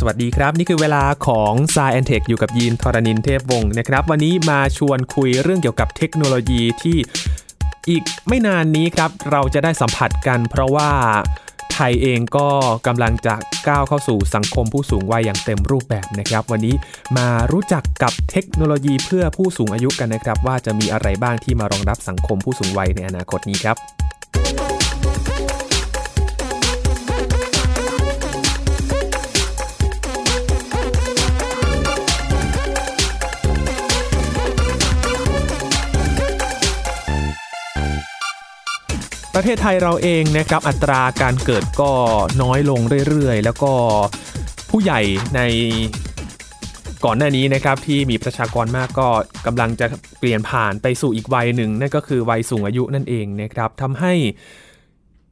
สวัสดีครับ นี่คือเวลาของ s ายแอนเทคอยู่กับยีนทรณินเทพวงศ์นะครับ วันนี้มาชวนคุยเรื่องเกี่ยวกับเทคโนโลยีที่อีกไม่นานนี้ครับ เราจะได้สัมผัสกัน เพราะว่าไทยเองก็กำลังจะก้าวเข้าสู่สังคมผู้สูงวัยอย่างเต็มรูปแบบนะครับ วันนี้มารู้จักกับเทคโนโลยีเพื่อผู้สูงอายุกันนะครับ ว่าจะมีอะไรบ้างที่มารองรับสังคมผู้สูงวัยในอนาคตนี้ครับ ประเทศไทยเราเองนะครับอัตราการเกิดก็น้อยลงเรื่อยๆ แล้วก็ผู้ใหญ่ในก่อนหน้านี้นะครับที่มีประชากรมากก็กำลังจะเปลี่ยนผ่านไปสู่อีกวัยหนึ่งนั่นก็คือวัยสูงอายุนั่นเองนะครับทำให้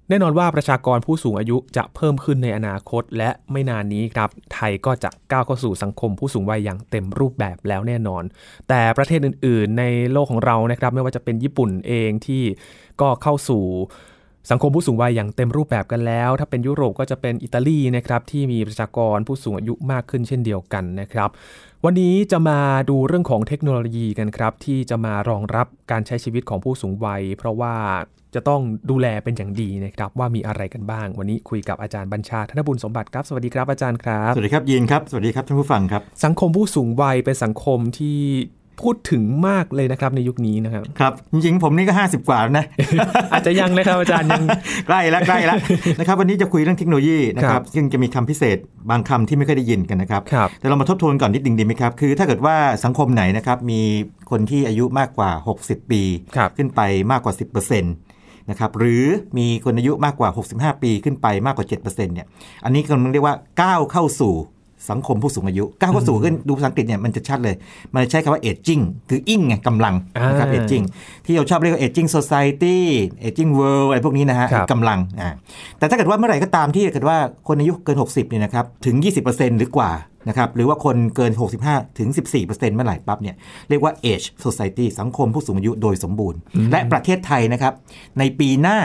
แน่นอนว่าประชากรผู้สูงอายุจะเพิ่มขึ้นในอนาคต และไม่นานนี้ครับไทยก็จะก้าวเข้าสู่สังคมผู้สูงวัยอย่างเต็มรูปแบบแล้วแน่นอน แต่ประเทศอื่น ๆ ในโลกของเรานะครับ ไม่ว่าจะเป็นญี่ปุ่นเองที่ก็เข้าสู่สังคมผู้สูงวัยอย่างเต็มรูปแบบกันแล้ว ถ้าเป็นยุโรปก็จะเป็นอิตาลีนะครับที่มีประชากรผู้สูงอายุมากขึ้นเช่นเดียวกันนะครับ วันนี้จะมาดูเรื่องของเทคโนโลยีกันครับ ที่จะมารองรับการใช้ชีวิตของผู้สูงวัย เพราะว่าจะต้องดูแลเป็นอย่างดีนะครับ ว่ามีอะไรกันบ้าง วันนี้คุยกับอาจารย์บัญชาธนบุญสมบัติครับ สวัสดีครับอาจารย์ครับ สวัสดีครับยีนครับ สวัสดีครับท่านผู้ฟังครับ สังคมผู้สูงวัยเป็นสังคมที่ พูดถึงมากเลยนะครับในยุคนี้นะครับ ครับ จริงๆ ผมนี่ก็ 50 กว่าแล้วนะ อาจจะยังนะครับอาจารย์ยังใกล้แล้วใกล้แล้วนะครับวันนี้จะคุยเรื่องเทคโนโลยีนะคครัรับบซึ่งจะมีคำพิเศษบางคำที่ไม่เคยได้ยินกันนะครับครับ แต่เรามาทบทวนก่อนนิดนึงดีไหมครับ คือถ้าเกิดว่าสังคมไหนนะครับมีคนที่อายุมากกว่า 60 ปีครับขึ้นไปมากกว่า 10%นะครับหรือมีคนอายุมากกว่า 65 ปีขึ้นไปมากกว่า 7%เนี่ยอันนี้กำลังเรียกว่าก้าวเข้าสู่ สังคมผู้สูงอายุก้าวเข้าสู่ขึ้นดูภาษาอังกฤษเนี่ยมันจะชัดเลย มันใช้คำว่า aging คืออิงไงกำลังนะครับอ่า aging ที่เราชอบเรียกว่า aging society aging world อะไรพวกนี้นะฮะครับกำลังอ่าแต่ถ้าเกิดว่าเมื่อไหร่ก็ตามที่เกิดว่าคนอายุเกิน 60เนี่ยนะครับถึง 20%หรือกว่านะครับหรือว่าคนเกิน 65 ถึง 14%เมื่อไหร่ปั๊บเนี่ยเรียกว่า age society สังคมผู้สูงอายุโดยสมบูรณ์ และประเทศไทยนะครับในปีหน้า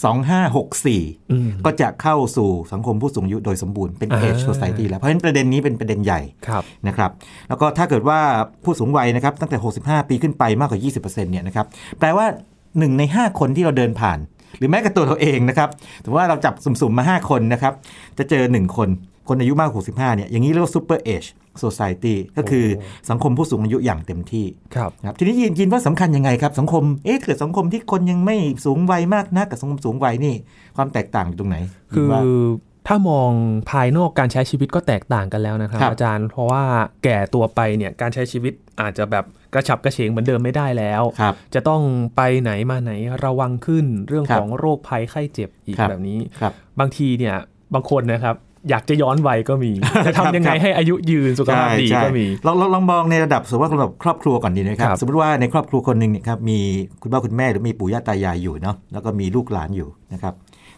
2564 ก็จะเข้าสู่สังคมผู้สูงอายุโดยสมบูรณ์เป็นอ่า age society แล้ว เพราะฉะนั้นประเด็นนี้เป็นประเด็นใหญ่ครับนะครับ แล้วก็ถ้าเกิดว่าผู้สูงวัยนะครับตั้งแต่ 65 ปีขึ้นไปมากกว่า 20%เนี่ยนะครับ แปลว่า 1 ใน 5 คนที่เราเดินผ่าน หรือแม้กระตัวเราเองนะครับ ถือว่าเราจับสุ่มๆมา 5 คนนะครับ จะเจอ 1 คน คนอายุมากกว่า65เนี่ยอย่างนี้เรียกว่า super age society ก็คือสังคมผู้สูงอายุอย่างเต็มที่ครับนะครับทีนี้ยินยินว่าสำคัญยังไงครับ สังคมเอ๊ะเกิดสังคมที่คนยังไม่สูงวัยมากนักกับสังคมสูงวัยนี่ความแตกต่างอยู่ตรงไหน คือว่าถ้ามองภายนอกการใช้ชีวิตก็แตกต่างกันแล้วนะครับครับอาจารย์เพราะว่าแก่ตัวไปเนี่ยการใช้ชีวิตอาจจะแบบกระฉับกระเฉงเหมือนเดิมไม่ได้แล้วครับจะต้องไปไหนมาไหนระวังขึ้นเรื่องครับของโรคภัยไข้เจ็บอีกครับแบบนี้ครับบางทีเนี่ยบางคนนะครับ อยากจะย้อนวัยก็มี จะทำยังไงครับให้อายุยืนสุขภาพดีใช่ก็มีใช่เราเราลองมองในระดับสมมติว่าระดับครอบครัวก่อนดีนะครับครับ สมมติว่าในครอบครัวคนหนึ่งเนี่ยครับมีคุณพ่อคุณแม่หรือมีปู่ย่าตายายอยู่เนาะแล้วก็มีลูกหลานอยู่นะครับ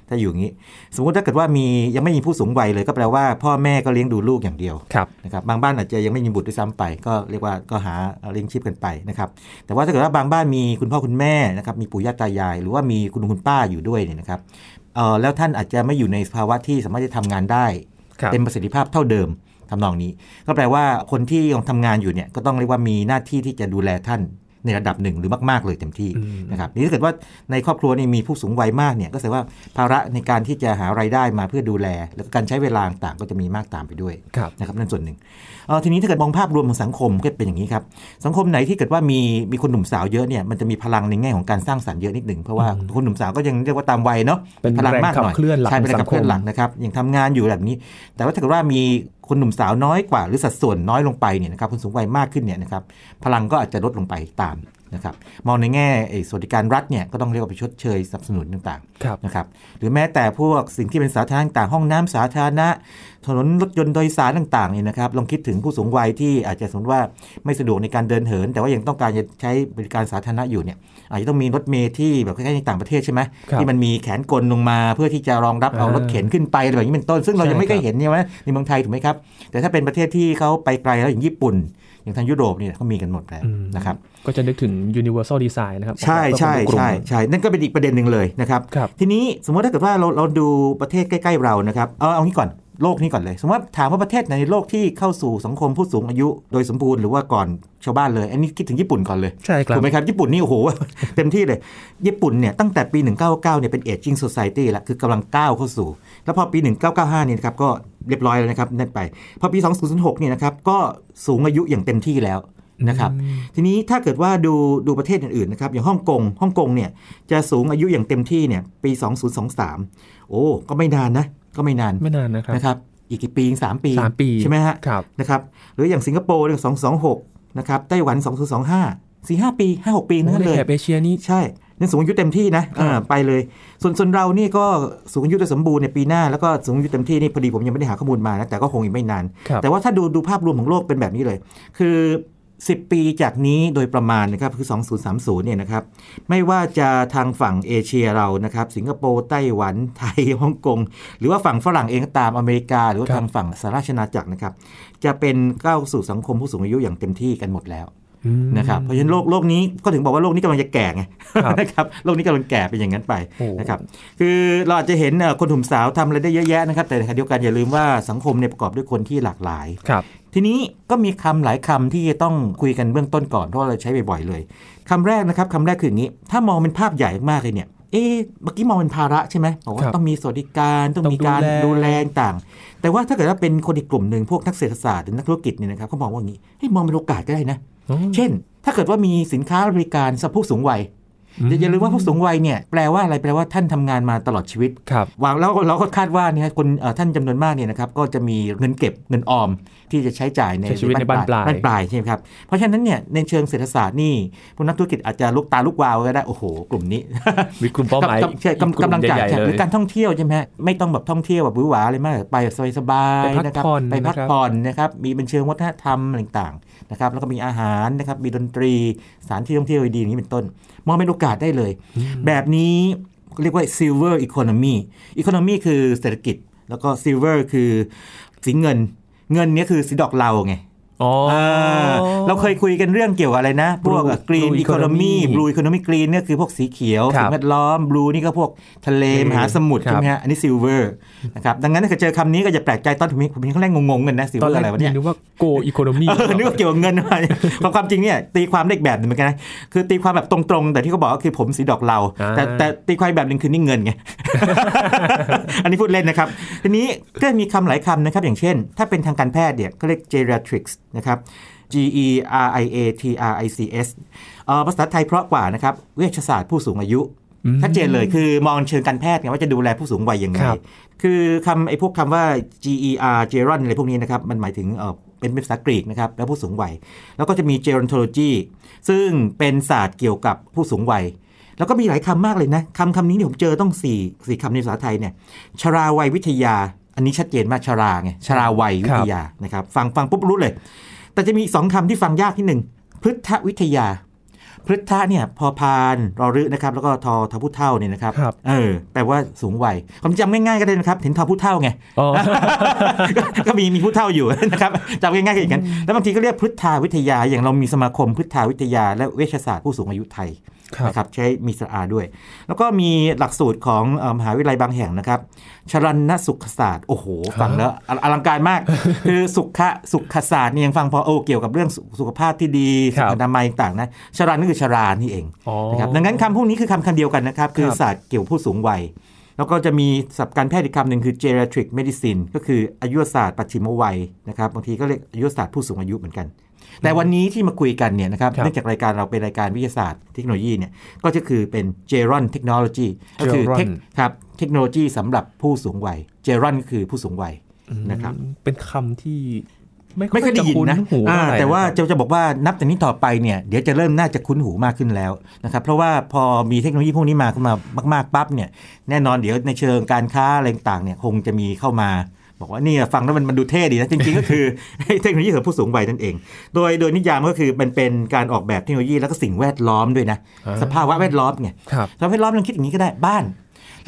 ถ้าอยู่อย่างนี้ สมมติถ้าเกิดว่ามียังไม่มีผู้สูงวัยเลยก็แปลว่าพ่อแม่ก็เลี้ยงดูลูกอย่างเดียวครับนะครับบางบ้านอาจจะยังไม่มีบุตรด้วยซ้ำไป ก็เรียกว่าก็หาเลี้ยงชีพกันไปนะครับแต่ว่าถ้าเกิดว่าบางบ้านมีคุณพ่อคุณแม่นะครับมีปู่ย่าตายาย หรือว่ามีคุณลุงคุณป้าอยู่ด้วยเนี่ยนะครับเอ่อ แล้วท่านอาจจะไม่อยู่ในภาวะที่สามารถจะทำงานได้ครับเต็มประสิทธิภาพเท่าเดิมทำนองนี้ ก็แปลว่าคนที่ยังทำงานอยู่เนี่ยก็ต้องเรียกว่ามีหน้าที่ที่จะดูแลท่านในระดับหนึ่งหรือมาก ๆ เลยเต็มที่อืมนะครับนี่ถ้าเกิดว่าในครอบครัวนี่มีผู้สูงวัยมากเนี่ยก็แสดงว่าภาระในการที่จะหารายได้มาเพื่อดูแล แล้วก็การใช้เวลาต่างๆก็จะมีมากตามไปด้วยครับนะครับนั่นส่วนหนึ่งเออ ทีนี้ถ้าเกิดมองภาพรวมของสังคมก็เป็นอย่างนี้ครับ สังคมไหนที่เกิดว่ามีมีคนหนุ่มสาวเยอะเนี่ยมันจะมีพลังในแง่ของการสร้างสรรค์เยอะนิดหนึ่งเพราะว่าคนหนุ่มสาวก็ยังเรียกว่าตามวัยเนาะเป็นพลังมากหน่อยแรงขับเคลื่อนหลักใช่เป็นแรงของสัขังบคมเคลื่อนหลักนะครับยังทำงานอยู่แบบนี้ แต่ว่าถ้าเกิดว่ามีคนหนุ่มสาวน้อยกว่า หรือสัดส่วนน้อยลงไปเนี่ยนะครับคนสูงวัยมากขึ้นเนี่ยนะครับพลังก็อาจจะลดลงไปตาม นะครับมองในแง่ไอ้สวัสดิการรัฐเนี่ยก็ต้องเรียกว่าไปชดเชยสนับสนุนต่างๆครับนะครับหรือแม้แต่พวกสิ่งที่เป็นสาธารณะต่างๆห้องน้ำสาธารณะ ถนนรถยนต์โดยสารต่างๆเนี่ยนะครับลองคิดถึงผู้สูงวัยที่อาจจะสมมติว่าไม่สะดวกในการเดินเหิน แต่ว่ายังต้องการจะใช้บริการสาธารณะอยู่เนี่ยอาจจะต้องมีรถเมล์ที่แบบคล้ายๆในต่างประเทศใช่ไหมครับที่มันมีแขนกลลงมา เพื่อที่จะรองรับเอาอ่ารถเข็นขึ้นไปอะไรแบบนี้เป็นต้น ซึ่งเราใช่ยังไม่เคคยรับเห็นเนี่ยนะในเมืองไทยถูกไหมครับแต่ถ้าเป็นประเทศที่เขาไปไกลแล้วอย่างญี่ปุ่น อย่างทางยุโรปเนี่ยเขามีกันหมดแล้วอืมนะครับก็จะนึกถึง universal design นะครับ ใช่ใช่เพื่อคนกลุ่มใช่ใช่นั่นก็เป็นอีกประเด็นหนึ่งเลยนะครับครับ ทีนี้สมมติถ้าเกิดว่าเราเราดูประเทศใกล้ ๆ เรานะครับเอาเอางี้ก่อนโลกนี้ก่อนเลย สมมติว่าถามว่าประเทศไหนในโลกที่เข้าสู่สังคมผู้สูงอายุ โดยสมบูรณ์หรือว่าก่อนชาวบ้านเลย อันนี้คิดถึงญี่ปุ่นก่อนเลยใช่ครับถูกไหมครับ ญี่ปุ่นนี่โอ้โห เต็มที่เลย ญี่ปุ่นเนี่ยตั้งแต่ปี 1999เนี่ยเป็น aging society แล้วคือกำลังก้าวเข้าสู่ แล้วพอปี 1995เนี่ยนะครับก็ เรียบร้อยแล้วนะครับนั่นไปพอปี 2006เนี่ยนะครับก็สูงอายุอย่างเต็มที่แล้วนะครับทีนี้ถ้าเกิดว่าดูดูประเทศอื่นๆนะครับอย่างฮ่องกงฮ่องกงเนี่ยจะสูงอายุอย่างเต็มที่เนี่ยปี 2023 โอ้ก็ไม่นานนะก็ไม่นานไม่นานนะครับนะครับอีกกี่ปีสามปีสามปีใช่ไหมฮะครับนะครับหรืออย่างสิงคโปร์เนี่ยสองสองหกนะครับไต้หวันสองศูนย์สองห้าสี่ห้าปีห้าหกปีนั่นในเลยแถบเอเชียนี่ใช่ ยังสูงอายุเต็มที่นะอ่าไปเลย ส่วนส่วนเรานี่ก็สูงอายุโดยสมบูรณ์ในปีหน้าแล้วก็สูงอายุเต็มที่นี่พอดีผมยังไม่ได้หาข้อมูลมานะแต่ก็คงอีกไม่นานครับแต่ว่าถ้าดูดูภาพรวมของโลกเป็นแบบนี้เลย คือ 10 ปีจากนี้โดยประมาณนะครับคือ 2030เนี่ยนะครับไม่ว่าจะทางฝั่งเอเชียเรานะครับ สิงคโปร์ไต้หวันไทยฮ่องกงหรือว่าฝั่งฝรั่งเองก็ตามอเมริกา หรือว่าครับทางฝั่งสหราชอาณาจักรนะครับ จะเป็นก้าวสู่สังคมผู้สูงอายุอย่างเต็มที่กันหมดแล้วอืม นะครับเพราะฉะนั้นโลกโลกนี้ก็ถึงบอกว่าโลกนี้กำลังจะแก่ไงครับนะครับโลกนี้กำลังแก่เป็นอย่างนั้นไปโอ้นะครับคือเราอาจจะเห็นเอ่อคนหนุ่มสาวทำอะไรได้เยอะแยะนะครับ แต่ในขณะเดียวกันอย่าลืมว่าสังคมเนี่ยประกอบด้วยคนที่หลากหลายครับทีนี้ก็มีคำหลายคำที่ต้องคุยกันเบื้องต้นก่อนเพราะว่าเราใช้บ่อยๆเลยคำแรกนะครับคำแรกคืออย่างนี้ ถ้ามองเป็นภาพใหญ่มากเลยเนี่ยเอ๊ะเมื่อกี้มองเป็นภาระใช่ไหมบอกว่าครับต้องมีสวัสดิการต้องมีการต้องดูดูแลแลต่าง แต่ว่าถ้าเกิดว่าเป็นคนอีกกลุ่มหนึ่งพวกนักเศรษฐศาสตร์หรือนักธุรกิจเนี่ยนะครับเขามองว่าอย่างนี้ให้ยมองเป็นโอกาสก็ได้นะอ๋อ เช่น ถ้าเกิดว่ามีสินค้าบริการสำหรับผู้สูงวัย อืมอย่าอย่าลืมว่าผู้สูงวัยเนี่ยแปลว่าอะไรแปลว่าท่านทำงานมาตลอดชีวิตครับวางแล้วเราก็คาดว่าเนี่ยคนเอ่อท่านจำนวนมากเนี่ยนะครับก็จะมีเงินเก็บเงินออมที่จะใช้จ่ายในใช้ชีวิตในบ้านปลายบ้านปลายใช่ไหมครับเพราะฉะนั้นเนี่ยในเชิงเศรษฐศาสตร์นี่พวกนักธุรกิจอาจจะลุกตาลุกวาวก็ได้โอ้โห กลุ่มนี้มีกลุ่มเป้าหมายกำใช่อีกกลุ่มกำลังจ่ายใหญ่ๆใช่เลหรืยอการท่องเที่ยวใช่ไหมฮะไม่ต้องแบบท่องเที่ยวแบบหวือหวาอะไรมากไปสบายๆไปพักนะครับผ่อนไปพักนะครับผ่อนนะครับมีเป็นเชิงวัฒนธรรมอะไรต่างๆนะครับแล้วก็มีอาหารนะครับมีดนตรีส ถานที่ท่องเที่ยวดีๆอย่างนี้เป็นต้น มองเป็นโอกาสได้เลย แบบนี้เรียกว่า silver economy economy คือเศรษฐกิจ แล้วก็ silver คือสีเงิน เงินเนี้ยคือสีดอกเหลาไงอ๋ออา เราเคยคุยกันเรื่องเกี่ยวกับอะไรนะ พวก Blue- green Blue economy economy blue economy green เนี่ยคือพวกสีเขียวครับสิ่งแวดล้อม blue นี่ก็พวกทะเลทะเลมหาสมุทรครับใช่ไหมฮะอันนี้ silver นะครับดังนั้นถ้าเกิดเจอคำนี้ก็จะแปลกใจตอนผมผมเห็นครั้งแรกงงๆกันนะตอน silver แรอะไรกวะเนี่ยนึกว่าโกอีโคโนมีเออนึกว่าเกี่ยวกับเงินมาความความจริงเนี่ยตีความได้อีกแบบหนึงเหมือนกันนะคือตีความแบบตรงๆ แต่ที่เขาบอกก็คือผมสีดอกเหลาอ่าแต่แต่ตีความอีกแบบหนึ่งคือนี่เงินไงอันนี้พูดเล่นนะครับทีนี้ก็มีคำหลายคำนะครับอย่างเช่น ถ้าเป็นทางการแพทย์เนี่ยก็เรียก geriatrics นะครับ G E R I A T R I C S เอ่อภาษาไทยเพราะกว่านะครับเวชศาสตร์ผู้สูงอายุอืมชัดเจนเลยคือมองเชิงการแพทย์ไงว่าจะดูแลผู้สูงวัยยังไงครับคือคำไอ้พวกคำว่า GER geron อะไรพวกนี้นะครับ มันหมายถึงเออเป็นภาษากรีกนะครับ แล้วผู้สูงวัย แล้วก็จะมี gerontology ซึ่งเป็นศาสตร์เกี่ยวกับผู้สูงวัย แล้วก็มีหลายคำมากเลยนะคำคำนี้เนี่ยผมเจอต้องสี่สี่คำในภาษาไทยเนี่ยชราวัยวิทยา อันนี้ชัดเจนมากชราไงชราวัยวิทยานะครับฟังฟังปุ๊บรู้เลย แต่จะมีอีกสองคำที่ฟังยากที่หนึ่งพฤทธวิทยา พฤทธะเนี่ยพอพานรอรึนะครับ แล้วก็ทอทอผู้เท่าเนี่ยนะครับครับเออแปลว่าสูงวัยความจำง่ายๆก็ได้นะครับเห็นทอผู้เท่าไงอ๋อก็ก็มีมีผู้เท่าอยู่นะครับจำง่ายๆก็อย่างนั้นแล้วบางทีก็เรียกพฤทธาวิทยาอย่างเรามีสมาคมพฤทธาวิทยา และเวชศาสตร์ผู้สูงอายุไทยครับ นะครับใช้มีสระอาด้วย แล้วก็มีหลักสูตรของเอ่อมหาวิทยาลัยบางแห่งนะครับชรันสุขศาสตร์โอ้โหฟังแล้วออลังการมาก คือสุขะสุขศาสตร์เนี่ยยังฟังพอโอเกี่ยวกับเรื่องสุสุขภาพที่ดีครัสุบขอนามัยต่างนะชรันนี่คือชรานี่เองอ๋อนะครับดังนั้นคำพวกนี้คือคำคำเดียวกันนะครับ คือครับศาสตร์เกี่ยวกับผู้สูงวัยแล้วก็จะมีศัพท์การแพทย์อีกคำหนึ่งคือ geriatric medicine ก็คืออายุรศาสตร์ปัจฉิมวัยนะครับบางทีก็เรียกอายุรศาสตร์ผู้สูงอายุเหมือนกัน แต่วันนี้ที่มาคุยกันเนี่ยนะครับครับเนื่องจากรายการเราเป็นรายการวิทยาศาสตร์เทคโนโลยีเนี่ยก็จะคือเป็น geron technology ก็คือเทค Geron ครับเทคโนโลยีสำหรับผู้สูงวัย geron ก็คือผู้สูงวัยนะครับเป็นคำที่ไม่ไม่เคยได้ยินนะจคุ้หูอ่าเท่ไหร่แต่ว่านะครับจะจะบอกว่านับจากนี้ต่อไปเนี่ยเดี๋ยวจะเริ่มน่าจะคุ้นหูมากขึ้นแล้วนะครับเพราะว่าพอมีเทคโนโลยีพวกนี้มาขึ้นมามาก ๆปั๊บเนี่ยแน่นอนเดี๋ยวในเชิงการค้าอะไรต่างๆเนี่ยคงจะมีเข้ามา บอกว่านี่ฟังแล้วมันมันดูเท่ดีนะ จริงๆ ก็คือเทคโนโลยีสำหรับผู้สูงวัยนั่นเอง โดยโดยนิยามก็คือมันเป็นการออกแบบเทคโนโลยีแล้วก็สิ่งแวดล้อมด้วยนะอ่าสภาวะแวดล้อมไงครับสภาพแวดล้อมลองคิดอย่างนี้ก็ได้บ้าน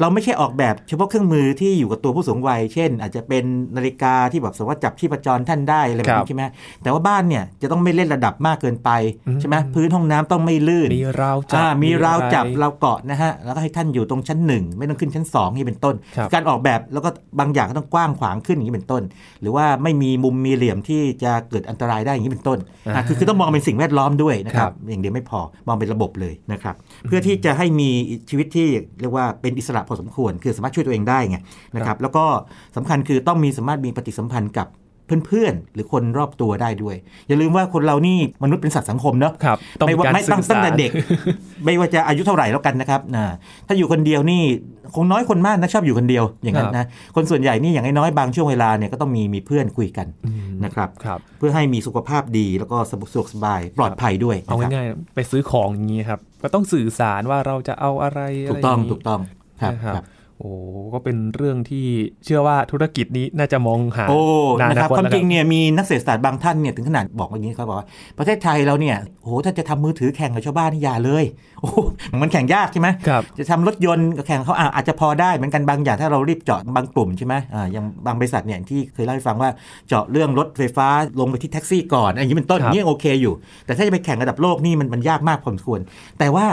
เราไม่ใช่ออกแบบเฉพาะเครื่องมือที่อยู่กับตัวผู้สูงวัย เช่น อาจจะเป็นนาฬิกาที่แบบสามารถจับชีพจรท่านได้อะไรแบบครันี้บใช่ไหมแต่ว่าบ้านเนี่ยจะต้องไม่เล่นระดับมากเกินไปอืมใช่ไหมพื้นห้องน้ำต้องไม่ลื่น มีราวจับอ่ามีราวจับอะไรราวเกาะนะฮะแล้วก็ให้ท่านอยู่ตรงชั้นหนึ่งไม่ต้องขึ้นชั้นสองนี่เป็นต้นครับการออกแบบแล้วก็บางอย่างก็ต้องกว้างขวางขึ้นอย่างนี้เป็นต้น หรือว่าไม่มีมุมมีเหลี่ยมที่จะเกิดอันตรายได้อย่างนี้เป็นต้นอะคือคือต้องมองเป็นสิ่งแวดล้อมด้วยนะครัครับบอย่างเดียวไม่พอมองเป็นระบบเลยนะครับ เพื่อที่จะให้มีชีวิตที่เรียกว่าเป็นอิสระพอสมควร คือสามารถช่วยตัวเองได้ไงนะครับแล้วก็สำคัญคือต้องมีสามารถมีปฏิสัมพันธ์กับเพื่อนๆ หรือคนรอบตัวได้ด้วย อย่าลืมว่าคนเรานี่มนุษย์เป็นสัตว์สังคมเนาะครับต้องไม่มีว่าการไม่ตั้งสื่อตั้งสารแต่เด็ก ไม่ว่าจะอายุเท่าไหร่แล้วกันนะครับนะถ้าอยู่คนเดียวนี่คงน้อยคนมากนะชอบอยู่คนเดียวอย่างนั้นนะคนส่วนใหญ่นี่อย่างน้อยๆบางช่วงเวลาเนี่ยก็ต้องมีมีเพื่อนคุยกันอืมนะครับครับเพื่อให้มีสุขภาพดีแล้วก็สะดวกสบายปลอดภัยด้วยเอานะครับง่ายๆไปซื้อของอย่างนี้ครับก็ต้องสื่อสารว่าเราจะเอาอะไรถูกต้องะไรย่านี้ถูกต้องครับ นะครับครับโอ้ก็เป็นเรื่องที่เชื่อว่าธุรกิจนี้น่าจะมองหาโอ้นานะครับตความแล้วจริงเนี่ยมีนักเศรษฐศาสตร์บางท่านเนี่ยถึงขนาดบอกอย่างนี้เขาบอกว่าประเทศไทยเราเนี่ยโอ้โหถ้าจะทำมือถือแข่งกับชาวบ้านนี่อย่าเลยโอ้โหมันแข่งยากใช่ไหมครับจะทำรถยนต์กับแข่งเขาอะอาจจะพอได้เหมือนกันบางอย่างถ้าเรารีบเจาะบางกลุ่มใช่ไหมอ่าอย่างบางบริษัทเนี่ยที่เคยเล่าให้ฟังว่าเจาะเรื่องรถไฟฟ้าลงไปที่แท็กซี่ก่อนอย่างนี้เป็นต้นครับนี่ยังโอเคอยู่ แต่ถ้าจะไปแข่งระดับโลกนี่มันมันยากมากพอสมควร แต่ว่า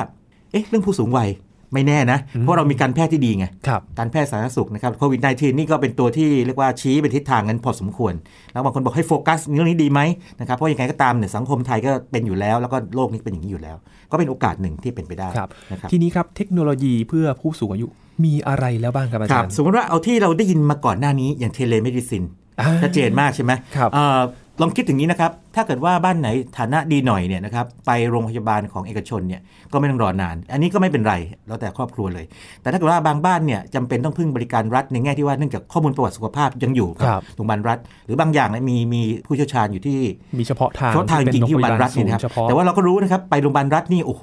เอ๊ะเรื่องผู้สูงวัย ไม่แน่นะ เพราะเรามีการแพทย์ที่ดีไงครับการแพทย์สาธารณสุขนะครับโควิด -19 นี่ก็เป็นตัวที่เรียกว่าชี้ไปทิศทางกันพอสมควร แล้วบางคนบอกให้โฟกัสเรื่องนี้ดีไหมนะครับ เพราะยังไงก็ตามเนี่ยสังคมไทยก็เป็นอยู่แล้ว แล้วก็โลกนี้เป็นอย่างนี้อยู่แล้ว ก็เป็นโอกาสหนึ่งที่เป็นไปได้ครับนะครับทีนี้ครับเทคโนโลยีเพื่อผู้สูงอายุมีอะไรแล้วบ้างครับอาจารัรบย์ครับสมมติว่าเอาที่เราได้ยินมาก่อนหน้านี้อย่าง telemedicineอ่าชัดเจนมากใช่ไหมครับเอ่อลองคิดถึงนี้นะครับ ถ้าเกิดว่าบ้านไหนฐานะดีหน่อยเนี่ยนะครับไปโรงพยาบาลของเอกชนเนี่ยก็ไม่ต้องรอนาน อันนี้ก็ไม่เป็นไรแล้วแต่ครอบครัวเลย แต่ถ้าเกิดว่าบางบ้านเนี่ยจำเป็นต้องพึ่งบริการรัฐในแง่ที่ว่าเนื่องจากข้อมูลประวัติสุขภาพยังอยู่กับครับโรงพยาบาลรัฐ หรือบางอย่างเนี่ยมีมีผู้เชี่ยวชาญอยู่ที่มีเฉพาะทางเฉพาะทางจริงที่โรงพยาบาลรัฐสูเนี่ยงนะครับเฉพาะแต่ว่าเราก็รู้นะครับไปโรงพยาบาลรัฐนี่โอ้โห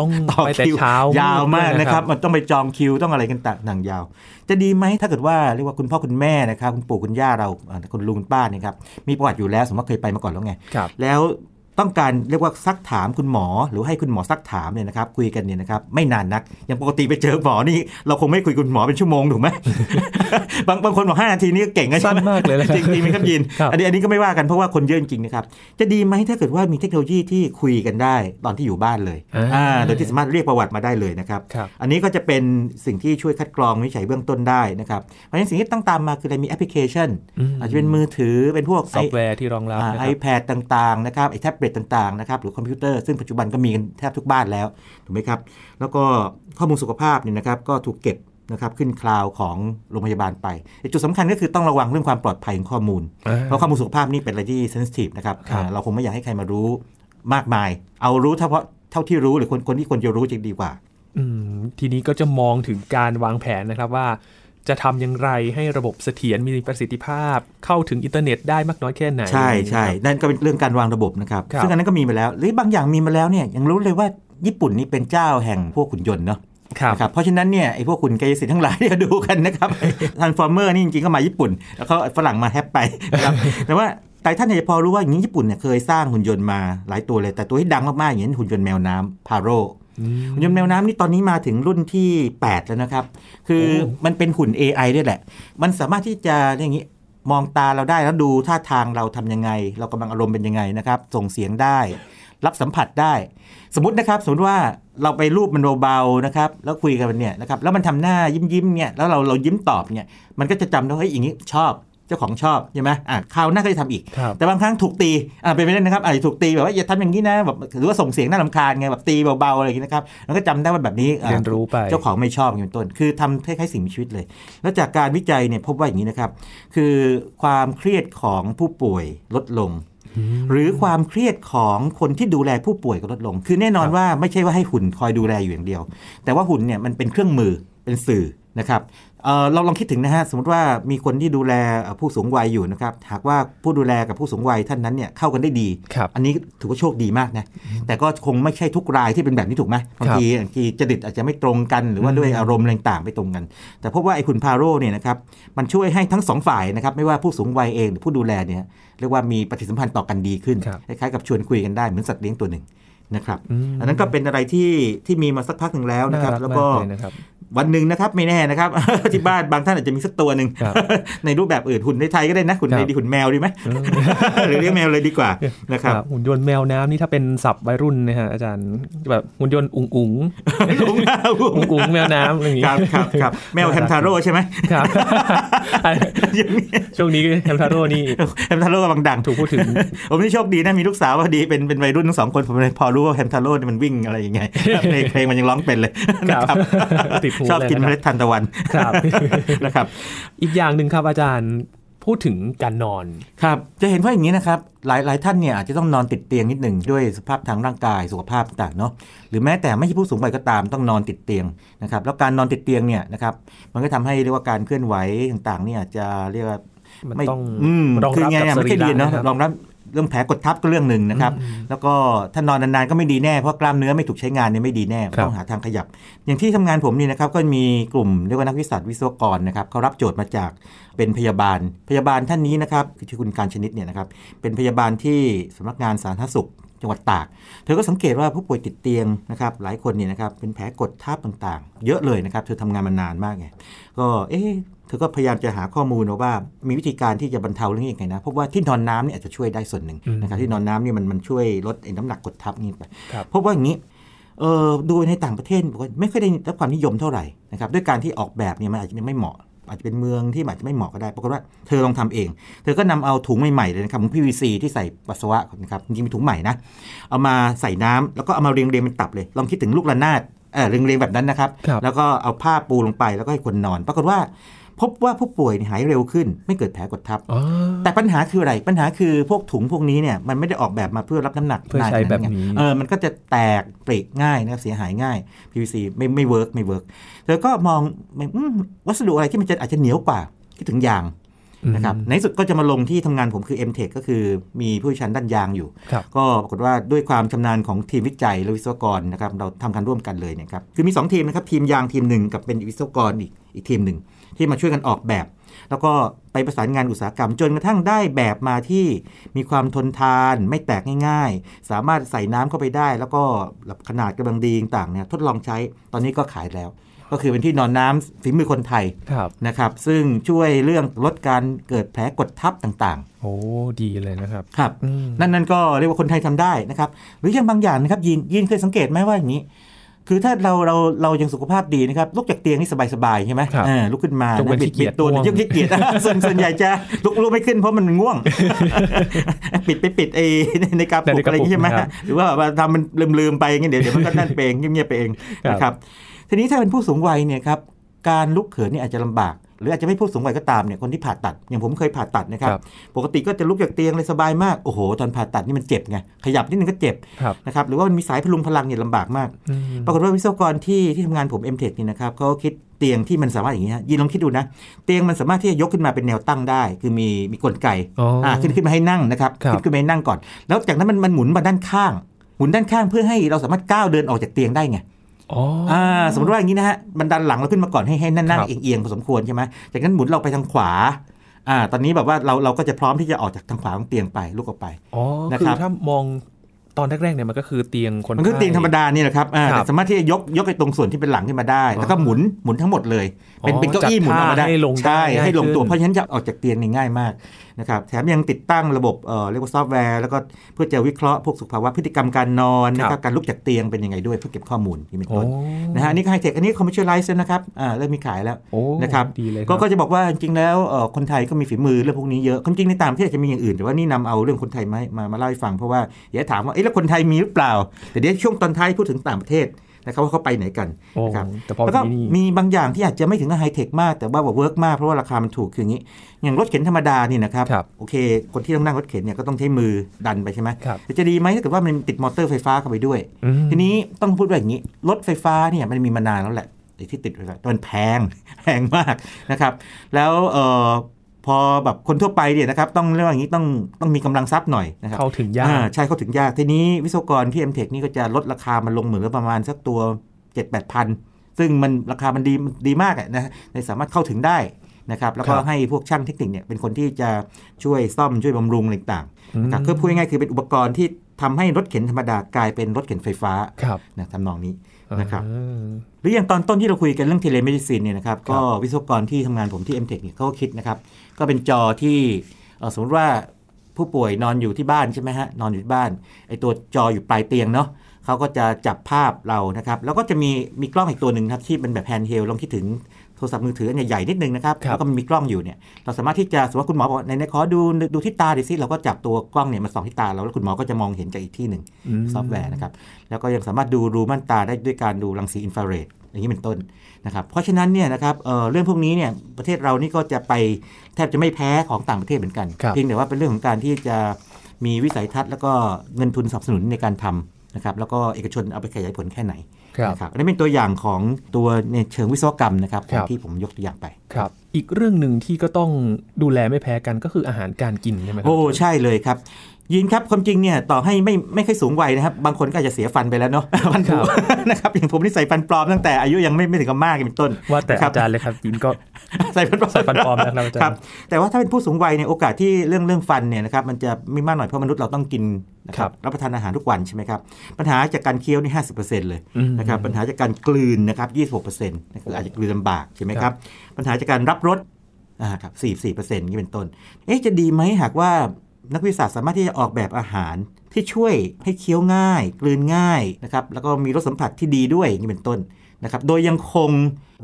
ต้องต่อไปแต่คิวเช้ายาวมากด้วยนะนะคครัรับบมันต้องไปจองคิวต้องอะไรกันต่างๆยาว จะดีไหมถ้าเกิดว่าเรียกว่าคุณพ่อคุณแม่นะครับคุณปู่คุณย่าเราอ่าคุณลุงคุณป้าเนี่ยครับมีประวัติอยู่แล้วสมมติว่าเคยไปมาก่อนแล้วไงครับแล้ว ต้องการเรียกว่าซักถามคุณหมอ หรือให้คุณหมอซักถามเนี่ยนะครับคุยกันเนี่ยนะครับไม่นานนักอย่างปกติไปเจอหมอนี่เราคงไม่คุยกับคุณหมอเป็นชั่วโมงถูกไหมบางบางคนบอกห้านาทีนี่ก็เก่งนะสั้นมากเลยนะครับจริงจริงไหมครับยินครับอันนี้อันนี้ก็ไม่ว่ากันเพราะว่าคนเยอะจริงๆนะครับจะดีไหมถ้าเกิดว่ามีเทคโนโลยีที่คุยกันได้ตอนที่อยู่บ้านเลยอ่าอ่าโดยที่สามารถเรียกประวัติมาได้เลยนะครับครับอันนี้ก็จะเป็นสิ่งที่ช่วยคัดกรองวินิจฉัยเบื้องต้นได้นะครับเพราะฉะนั้นสิ่งที่ต้องตามมาคืออะไรมีแอปพลิเคชันอืมอาจจะเป็นมือถือเป็นพวกซอฟต์แวร์ที่รองรับอ่านะครับ iPad ต่างๆนะครับไอแท็บเล็ตต่างๆนะครับหรือคอมพิวเตอร์ซึ่งปัจจุบันก็มีกันแทบทุกบ้านแล้วถูกไหมครับแล้วก็ข้อมูลสุขภาพเนี่ยนะครับก็ถูกเก็บนะครับขึ้น cloud ของโรงพยาบาลไปไอ้จุดสำคัญก็คือต้องระวังเรื่องความปลอดภัยของข้อมูลอ่าเพราะข้อมูลสุขภาพนี่เป็นอะไรที่ sensitive นะครับครับอ่าเราคงไม่อยากให้ใครมารู้มากมาย เอารู้เฉพาะเท่าที่รู้หรือคนคนที่ควรจะรู้จะดีกว่าอืมทีนี้ก็จะมองถึงการวางแผนนะครับว่า จะทำอย่างไรให้ระบบเสถียรมีประสิทธิภาพ เข้าถึงอินเทอร์เน็ตได้มากน้อยแค่ไหน ใช่ใช่นะครับนั่นก็เป็นเรื่องการวางระบบนะครับครับซึ่งอันนั้นก็มีมาแล้วหรือบางอย่างมีมาแล้วเนี่ยยังรู้เลยว่าญี่ปุ่นนี่เป็นเจ้าแห่งพวกหุ่นยนต์เนาะครับนะครับเพราะฉะนั้นเนี่ยไอ้พวกหุ่นกายสิทธิ์ทั้งหลายที่ดูกันนะครับ Transformers นี่จริงๆก็มาญี่ปุ่น แล้วเขาฝรั่งมาแฮปไปนะครับแต่ว่าไต่ท่านอยากจะพอรู้ว่าอย่างนี้ญี่ปุ่นเนี่ยเคยสร้างหุ่นยนต์มาหลายตัวเลย แต่ตัวที่ดังมากๆอย่างนี้หุ่นยนต์แมวน้ำพาโรอืม หุ่นยนต์แมวน้ำนี่ตอนนี้มาถึงรุ่นที่ 8 แล้วนะครับ คือโอ้มันเป็นหุ่น AI ด้วยแหละ มันสามารถที่จะอย่างนี้มองตาเราได้แล้วดูท่าทางเราทำยังไง เรากำลังอารมณ์เป็นยังไงนะครับ ส่งเสียงได้ รับสัมผัสได้ สมมตินะครับ สมมติว่าเราไปรูปมันเบาๆนะครับ แล้วคุยกันเนี่ยนะครับ แล้วมันทำหน้ายิ้มๆเนี่ยแล้วเราเรายิ้มตอบเนี่ยมันก็จะจำได้ว่าเฮ้ยอย่างนี้ชอบ เจ้าของชอบใช่ไหมอะคราวหน้าก็จะทำอีกครับแต่บางครั้งถูกตีอ่าเป็นไปได้นะครับอาจจะถูกตีแบบว่าอย่าทำอย่างนี้นะแบบหรือว่าส่งเสียงน่ารำคาญไงแบบตีเบาๆอะไรอย่างนี้นะครับแล้วก็จำได้ว่าแบบนี้อ่าเรียนรู้ไปเจ้าของไม่ชอบอย่างเป็นต้น คือทำคล้ายๆสิ่งมีชีวิตเลย แล้วจากการวิจัยเนี่ยพบว่าอย่างนี้นะครับ คือความเครียดของผู้ป่วยลดลงหรือความเครียดของคนที่ดูแลผู้ป่วยก็ลดลง คือแน่นอนว่าไม่ใช่ว่าให้หุ่นคอยดูแลอยู่อย่างเดียว แต่ว่าหุ่นเนี่ยมันเป็นเครื่องมือเป็นสื่อ นะครับเอ่อเราลองคิดถึงนะฮะสมมติว่ามีคนที่ดูแลเอ่อผู้สูงวัยอยู่นะครับหากว่าผู้ดูแลกับผู้สูงวัยท่านนั้นเนี่ยเข้ากันได้ดีครับอันนี้ถือว่าโชคดีมากนะแต่ก็คงไม่ใช่ทุกรายที่เป็นแบบนี้ถูกไหมบางทีบางทีจริตอาจจะไม่ตรงกันหรือว่าด้วยอารมณ์อะไรต่างๆไม่ตรงกัน แต่พบว่าไอ้คุณพาโร่เนี่ยนะครับมันช่วยให้ทั้งสองฝ่ายนะครับไม่ว่าผู้สูงวัยเองหรือผู้ดูแลเนี่ยเรียกว่ามีปฏิสัมพันธ์ต่อกันดีขึ้นครับคล้ายๆกับชวนคุยกันได้เหมือนสัตว์เลี้ยงตัวหนึ่งนะครับอืมอันนั้นก็เป็นอะไรที่ที่มีมาสักพักหนึ่งแล้วนะครับารัแล้วก็ มาเลยนะครับวันหนึ่งนะครับไม่แน่นะครับที่บ้านบางท่านอาจจะมีสักตัวหนึ่งครับในรูปแบบอื่นหุ่นในไทยก็ได้นะหุ่นครัในบดีหุ่นแมวดีไหมหรือเรียกแมวเลยดีกว่านะครับครับหุ่นยนต์แมวน้ำนี่ถ้าเป็นศัพท์วัยรุ่นนะฮะอาจารย์แบบหุ่นยนต์อุ๋งอุ๋งลุงหน้าลุงอุ๋งอุ๋งแมวน้ำอะไรอย่างงี้ครับครับครับแมวแฮมทาโร่ใช่ไหมครับอย่างนี้ช่วงนี้แฮมทาโร่นี่แฮมทาโร่กำลังดังถูกพูดถึงผมนี่โชคดีนะมีลูกสาวพอดีเป็นเป็นวัยรุ่นทั้งสองคนผมเลยพอรู้ว่าแฮมทาโร่เนี่ยมันวิ่งอะไรยังไงในเพลงมันยังร้องเป็นเลยครันะบครับติดหูชอบกินเลยเมนะครับล็ดทานตะวันครับนะครับ อีกอย่างหนึ่งครับอาจารย์พูดถึงการนอนครับจะเห็นว่าอย่างนี้นะครับ หลายหลายท่านเนี่ยอาจจะต้องนอนติดเตียงนิดหนึ่งด้วยสภาพทางร่างกายสุขภาพต่างๆเนาะหรือแม้แต่ไม่ใช่ผู้สูงวัยก็ตามต้องนอนติดเตียงนะครับแล้วการนอนติดเตียงเนี่ยนะครับมันก็ทำให้เรียกว่าการเคลื่อนไหวต่างๆเนี่ยอาจจะเรียกว่ามันไม่ต้องอืมรองคือรับไงกับเนี่ยสไม่รีใช่ดีระเนาะนะครับรองรับ เรื่องแผลกดทับก็เรื่องหนึ่งนะครับอืมแล้วก็ถ้านอนนานๆก็ไม่ดีแน่เพราะกล้ามเนื้อไม่ถูกใช้งานเนี่ยไม่ดีแน่ครับต้องหาทางขยับ อย่างที่ทำงานผมนี่นะครับก็มีกลุ่มเรียกว่านักวิสัชวิศวกรนะครับเขารับโจทย์มาจากเป็นพยาบาล พยาบาลท่านนี้นะครับคือชื่อคุณการชนิดเนี่ยนะครับเป็นพยาบาลที่สำนักงานสาธารณสุข จังหวัดตาก เธอก็สังเกตว่าผู้ป่วยติดเตียงนะครับหลายคนเนี่ยนะครับเป็นแผลกดทับต่างๆ เยอะเลยนะครับเธอทำงานมานานมากไงก็เอ๊ะเธอก็พยายามจะหาข้อมูลนะว่ามีวิธีการที่จะบรรเทาเรื่องนี้ยังไงนะพบว่าที่นอนน้ำเนี่ยอาจจะช่วยได้ส่วนหนึ่งอืมนะครับที่นอนน้ำเนี่ยมันมันช่วยลดไอ้น้ำหนักกดทับนี่ไปครับพบว่าอย่างนี้เออดูในต่างประเทศบอกว่าไม่ค่อยได้รับความนิยมเท่าไหร่นะครับด้วยการที่ออกแบบเนี่ยมันอาจจะยังไม่เหมาะ อาจจะเป็นเมืองที่อาจจะไม่เหมาะก็ได้ปรากฏว่าเธอลองทำเอง เธอก็นำเอาถุงใหม่ๆเลยนะครับของ PVC ที่ใส่ปัสสาวะนะครับจริงๆมีถุงใหม่นะเอามาใส่น้ำแล้วก็เอามาเรียงเรียงๆเป็นตับเลย ลองคิดถึงลูกระนาดเออเรียงเรียงๆแบบนั้นนะครับครับ แล้วก็เอาผ้าปูลงไปแล้วก็ให้คนนอน ปรากฏว่า พบว่าผู้ป่วยเนี่ยหายเร็วขึ้น ไม่เกิดแผลกดทับอ๋อแต่ปัญหาคืออะไร ปัญหาคือพวกถุงพวกนี้เนี่ยมันไม่ได้ออกแบบมาเพื่อรับน้ำหนักเพื่อใช้งานแบบนี้ไงเออมันก็จะแตกปริง่ายนะครับเสียหายง่าย PVC ไม่ไม่ work ไม่ work เธอก็มองอืมวัสดุอะไรที่มันจะอาจจะเหนียวกว่าคิดถึงยางนะครับในที่สุดก็จะมาลงที่ทำงานผมคือ MTEC ก็คือมีผู้เชี่ยวชาญด้านยางอยู่ครับก็ปรากฏว่าด้วยความชำนาญของทีมวิจัยและวิศวกรนะครับเราทำกันร่วมกันเลยเนะครับคือมี 2 ทีมนะครับทีมยางทีมหนึ่งกับเป็นวิศวกรอีกอีกทีมหนึ่ง ที่มาช่วยกันออกแบบ แล้วก็ไปประสานงานอุตสาหกรรม จนกระทั่งได้แบบมาที่มีความทนทานไม่แตกง่าย ๆ สามารถใส่น้ำเข้าไปได้ แล้วก็ขนาดกำลังดีต่างๆเนี่ยทดลองใช้ตอนนี้ก็ขายแล้ว ก็คือเป็นที่นอนน้ำฝีมือคนไทยครับนะครับซึ่งช่วยเรื่องลดการเกิดแผลกดทับต่างๆ โอ้ดีเลยนะครับครับอืมนั่นนั่นก็เรียกว่าคนไทยทำได้นะครับหรืออย่างบางอย่างนะครับยินยินเคยสังเกตไหมว่าอย่างนี้ คือถ้าเราเราเรายังสุขภาพดีนะครับลุกจากเตียงนี่สบายๆใช่ไหมครับเออลุกขึ้นมายกเว้นบิดขี้เกีบิยดจตัวง่วงยังขี้เกียจส่วนส่วนใหญ่จะลุกลุกไม่ขึ้นเพราะมันง่วง ปิดไปปิดไอ้ในกาปุกอะไรอย่างนี้ใช่ไหมครับหรือว่าว่าทำมันลืมๆไปอย่างเงี้ยเดี๋ยวเดี๋ยวมันก็นั่นไปเองเงียบๆไปเองครับนะครับทีนี้ถ้าเป็นผู้สูงวัยเนี่ยครับการลุกเขินเนี่ยอาจจะลำบาก หรืออาจจะไม่ผู้สูงวัยก็ตามเนี่ยคนที่ผ่าตัด อย่างผมเคยผ่าตัดนะครับครับปกติก็จะลุกจากเตียงเลยสบายมากโอ้โหตอนผ่าตัดนี่มันเจ็บไงขยับนิดนึงก็เจ็บครับนะครับหรือว่ามันมีสายพลุงพลังเนี่ยลำบากมากอืมปรากฏว่าวิศวกรที่ที่ทำงานผม m t e c h นี่นะครับเขาคิดเตียงที่มันสามารถอย่างนี้ฮะยินลองคิดดูนะ เตียงมันสามารถที่จะยกขึ้นมาเป็นแนวตั้งได้ คือมีมีกลไกอ๋ออ่อ่าขึ้นขึ้นมาให้นั่งนะครับครับขึ้นขึ้นมาให้นั่งก่อน แล้วจากนั้นมันมันหมุนมาด้านข้าง หมุนด้านข้างเพื่อให้เราสามารถก้าวเดินออกจากเตียงได้ไง อ๋อออ่าสมมติว่าอย่างนี้นะฮะบันดันหลังเราขึ้นมาก่อนให้ให้นั่งครันั่งบเอียงๆพอสมควรใช่ไหมจากนั้นหมุนเราไปทางขวาอ่าตอนนี้แบบว่าเราเราก็จะพร้อมที่จะออกจากทางขวาของเตียงไปลุกออกไปอ๋อนะครับ คือถ้ามองตอนแรกๆเนี่ยมันก็คือเตียงคนไข้มันก็เตียงธรรมดานี่แหละครับอ่าครับแต่สามารถที่จะยกยกไอ้ตรงส่วนที่เป็นหลังขึ้นมาได้ แล้วก็หมุนหมุนทั้งหมดเลย เป็นอ๋อเป็นเก้าอี้หมุนออกมาได้จัดท่าให้ลงได้ใช่ง่ายให้ลงตัวขึ้นเพราะฉะนั้นจะออกจากเตียงนี่ง่ายมากนะครับแถมยังติดตั้งระบบเอ่อเรียกว่าซอฟต์แวร์แล้วก็เพื่อจะวิเคราะห์พวกสุขภาวะพฤติกรรมการนอนนะคครัรับบการลุกจากเตียงเป็นยังไงด้วยเพื่อเก็บข้อมูลนี่เป็นโอ้ต้นนะฮะอันนี่ก็ไฮเทคอันนี้ commercialize นะครับอ่าเริ่มมีขายแล้วโอ้นะครับดีเลยคก็รับก็จะบอกว่าจริงๆแล้วเอ่อคนไทยก็มีฝีมือเรื่องพวกนี้เยอะความจริงในต่างประเทศอาจจะมีอย่างอื่นแต่ว่านี่นำเอาเรื่องคนไทยมามามาเล่าให้ฟังเพราะว่าอย่าถามว่าเอ๊ะแล้วคนไทยมีหรือเปล่า แต่เดี๋ยวช่วงตอนท้ายพูดถึงต่างประเทศ นะครับว่าเขาไปไหนกันโอ้นะครับแต่พอแล้วก็ทีนี้มีบางอย่างที่อาจจะไม่ถึงกับไฮเทคมากแต่ว่า work มากเพราะว่าราคามันถูกคืออย่างนี้ อย่างรถเข็นธรรมดานี่นะครับครับโอเค คนที่ต้องนั่งรถเข็นเนี่ยก็ต้องใช้มือดันไปใช่ไหมครับแต่จะดีไหมถ้าเกิดว่ามันติดมอเตอร์ไฟฟ้าเข้าไปด้วยอืมทีนี้ต้องพูดว่าอย่างนี้รถไฟฟ้าเนี่ยมันมีมานานแล้วแหละไอ้ที่ติดไฟฟ้าแต่มันแพงแพงมากนะครับ แล้วเอ่อ พอแบบคนทั่วไปเนี่ยนะครับต้องเรียกว่าอย่างนี้ต้องต้องมีกำลังทรัพย์หน่อยนะครับเข้าถึงยากอ่ใช่เข้าถึงยาก ทีนี้วิศวกรที่ m t e c h นี่ก็จะลดราคามันลงเหมือนกับประมาณสักตัว7 8พันซึ่งมันราคามันดีดีมากอะนะในสามารถเข้าถึงได้นะครับแล้วก็ครับให้พวกช่างเทคนิคเนี่ยเป็นคนที่จะช่วยซ่อมช่วยบำรุงอะไรต่างๆนะครับคือพูดง่ายๆคือเป็นอุปกรณ์ที่ทำให้รถเข็นธรรมดากลายเป็นรถเข็นไฟฟ้าครับนะทำนองนี้ นะครับอ่าหรืออย่างตอนต้นที่เราคุยกันเรื่อง telemedicine เนี่ยนะครับก็วิศวกรที่ทำงานผมที่ m t e c h เนี่ยเขาก็คิดนะครับ ก็เป็นจอที่เอ่อสมมติว่าผู้ป่วยนอนอยู่ที่บ้านใช่ไหมฮะนอนอยู่ที่บ้านไอตัวจออยู่ปลายเตียงเนาะเขาก็จะจับภาพเรานะครับ แล้วก็จะมีมีกล้องอีกตัวหนึ่งครับที่เป็นแบบ handheld ลองคิดถึงโทรศัพท์มือถืออันใหญ่ๆนิดนึงนะครับครับแล้วก็มีกล้องอยู่เนี่ยเราสามารถที่จะสมมติว่าคุณหมอบอกในในขอดูดูที่ตาดิซิเราก็จับตัวกล้องเนี่ยมาส่องที่ตาเราแล้วคุณหมอก็จะมองเห็นจากอีกที่หนึ่งมซอฟต์แวร์นะครับแล้วก็ยังสามารถดูรูม่านตาได้ด้วยการดูรังสีอินฟราเรดอย่างนี้เป็นต้นนะครับ เพราะฉะนั้นเนี่ยนะครับเอ่อเรื่องพวกนี้เนี่ยประเทศเรานี่ก็จะไปแทบจะไม่แพ้ของต่างประเทศเหมือนกันครับเพียงแต่ว่าเป็นเรื่องของการที่จะมีวิสัยทัศน์แล้วก็เงินทุนสนับสนุนในการทำนะครับแล้วก็เอกชนเอาไปขยายผลแค่ไหนครับ นะครับอันนี้เป็นตัวอย่างของตัวในเชิงวิศวกรรมนะครับครับที่ผมยกตัวอย่างไปครับอีกเรื่องหนึ่งที่ก็ต้องดูแลไม่แพ้กันก็คืออาหารการกินใช่ไหมครัโอ้ใช่เลยครับ ยินครับความจริงเนี่ยต่อให้ไม่ไม่ค่อยสูงวัยนะครับ บางคนก็อาจจะเสียฟันไปแล้วเนาะฟันผุครับนะครับอย่างผมนี่ใส่ฟันปลอมตั้งแต่อายุยังไม่ไม่ถึงกับมากเป็นต้น ว่าแต่คบอาจารย์เลยครับยินก็ใส่ฟันปลอมใส่ฟันปลอมนะครับอาจารย์ครับแต่ว่าถ้าเป็นผู้สูงวัยเนี่ยโอกาสที่เรื่องเรื่องฟันเนี่ยนะครับมันจะไม่มากหน่อยเพราะมนุษย์เราต้องกินนะคครัรับบรับประทานอาหารทุกวันใช่ไหมครับปัญหาจากการเคี้ยวนี่ห้าสิบเปอร์เซ็นต์เลยอืมนะครับปัญหาจากการกลืนนะครับยี่สิบหกเปอร์เซ็นต์คืออาจจะกลืนลำบากใช่ไหมครับปัญหาจากการรับรสอ่าครับสี่สี่เปอร์เซ็นต์นี่เป็นต้น เอ๊ะจะดีไหมหากว่า นักวิทยาศาสตร์สามารถที่จะออกแบบอาหารที่ช่วยให้เคี้ยวง่าย กลืนง่ายนะครับแล้วก็มีรสสัมผัสที่ดีด้วยอย่างนี้เป็นต้นนะครับโดยยังคง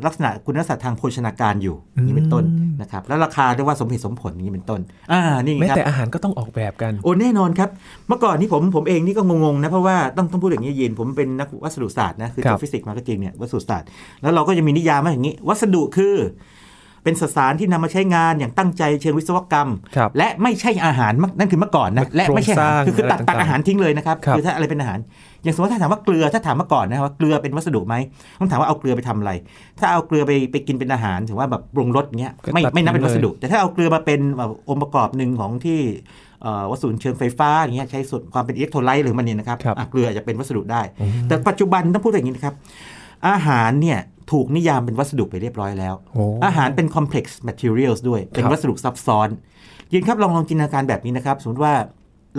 ลักษณะคุณลักษณะทางโภชนาการอยู่อย่างนี้เป็นต้นอืมนะครับแล้วราคาเรียกว่าสมเหตุสมผลอย่างนี้เป็นต้นอ่านี่ไงแม้ครับแต่อาหารก็ต้องออกแบบกันโอ้แน่นอนครับ เมื่อก่อนนี่ผมผมเองนี่ก็งงๆนะเพราะว่าต้องต้องพูดอย่างนี้ยินผมเป็นนักวัสดุศาสตร์นะคือครัจบบฟิสิกส์มาก็จริงเนี่ยวัสดุศาสตร์แล้วเราก็จะมีนิยามว่าอย่างนี้ วัสดุคือ เป็นสสารที่นำมาใช้งานอย่างตั้งใจเชิงวิศวกรรมครับและไม่ใช่อาหารมักนั่นคือเมื่อก่อนนะและไม่ใช่อาหารโครงสร้างคือคือตัดอะไรตัดต่างๆอาหารทิ้งเลยนะครับครับคือถ้าอะไรเป็นอาหาร อย่างสมมติถ้าถามว่าเกลือถ้าถามเมื่อก่อนนะว่าเกลือเป็นวัสดุไหมต้องถามว่าเอาเกลือไปทำอะไร ถ้าเอาเกลือไปไปกินเป็นอาหารถือว่าแบบปรุงรสอย่างเงี้ยไม่ไม่นับเป็นวัสดุ แต่ถ้าเอาเกลือมาเป็นแบบองค์ประกอบหนึ่งของที่เอ่อวัสดุเชิงไฟฟ้าอย่างเงี้ยใช้ส่วนความเป็นอิเล็กโทรไลต์หรือมันเนี่ยนะครับครับอะเกลืออาจจะเป็นวัสดุได้อืมแต่ปัจจุบันต้องพูดอย่างนี้นะครับอาหารเนี่ย ถูกนิยามเป็นวัสดุไปเรียบร้อยแล้วโอ้อาหารเป็น complex materials ด้วย เป็นครับวัสดุซับซ้อน ยินครับลองลองจินตนาการแบบนี้นะครับ สมมติว่า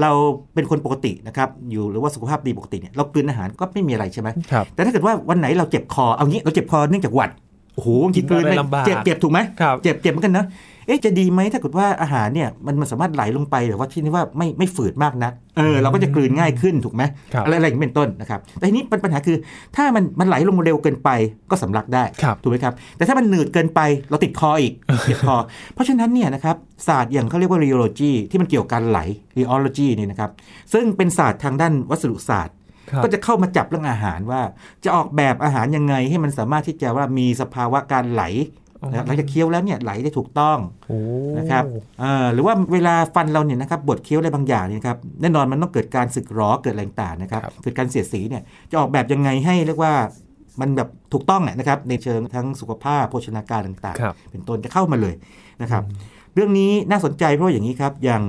เราเป็นคนปกตินะครับอยู่หรือว่าสุขภาพดีปกติเนี่ยเรากลืนอาหารก็ไม่มีอะไรใช่ไหมครับแต่ถ้าเกิดว่าวันไหนเราเจ็บคอเอางี้เราเจ็บคอเนื่องจากหวัดโอ้โหบางทีกลืนได้ไม่ลำบากเจ็บเจ็บถูกไหมครับเจ็บเจ็บเหมือนกันนะ เอ๊ะจะดีไหมถ้าเกิดว่าอาหารเนี่ยมันมันสามารถไหลลงไปแบบว่าที่นี่ว่าไม่ไม่ฝืดมากนักเออเราก็จะกลืนง่ายขึ้นถูกไหมครับอะไรอะไรอย่างนี้เป็นต้นนะครับแต่ทีนี้ปัญหาคือถ้ามันมันไหลลงเร็วเกินไปก็สำลักได้ครับถูกไหมครับแต่ถ้ามันหนืดเกินไปเราติดคออีกเจ็บคอ เพราะฉะนั้นเนี่ยนะครับศาสตร์อย่างเขาเรียกว่า rheology ที่มันเกี่ยวกับการไหล rheology เนี่ยนะครับซึ่งเป็นศาสตร์ทางด้านวัสดุศาสตร์ครับก็จะเข้ามาจับเรื่องอาหารว่า จะออกแบบอาหารยังไงให้มันสามารถที่จะว่ามีสภาวะการไหลอ๋อนะครับ หลังจากเคี้ยวแล้วเนี่ยไหลได้ถูกต้องโอ้นะครับเอ่อหรือว่าเวลาฟันเราเนี่ยนะครับบดเคี้ยวอะไรบางอย่างเนี่ยนะครับแน่นอนมันต้องเกิดการสึกหรอเกิดอะไรต่างๆนะครับครับเกิดการเสียดสีเนี่ยจะออกแบบยังไงให้เรียกว่ามันแบบถูกต้องอะนะครับในเชิงทั้งสุขภาพโภชนาการต่างครับๆเป็นต้นจะเข้ามาเลยนะครับ เรื่องนี้น่าสนใจเพราะอย่างนี้ครับอย่าง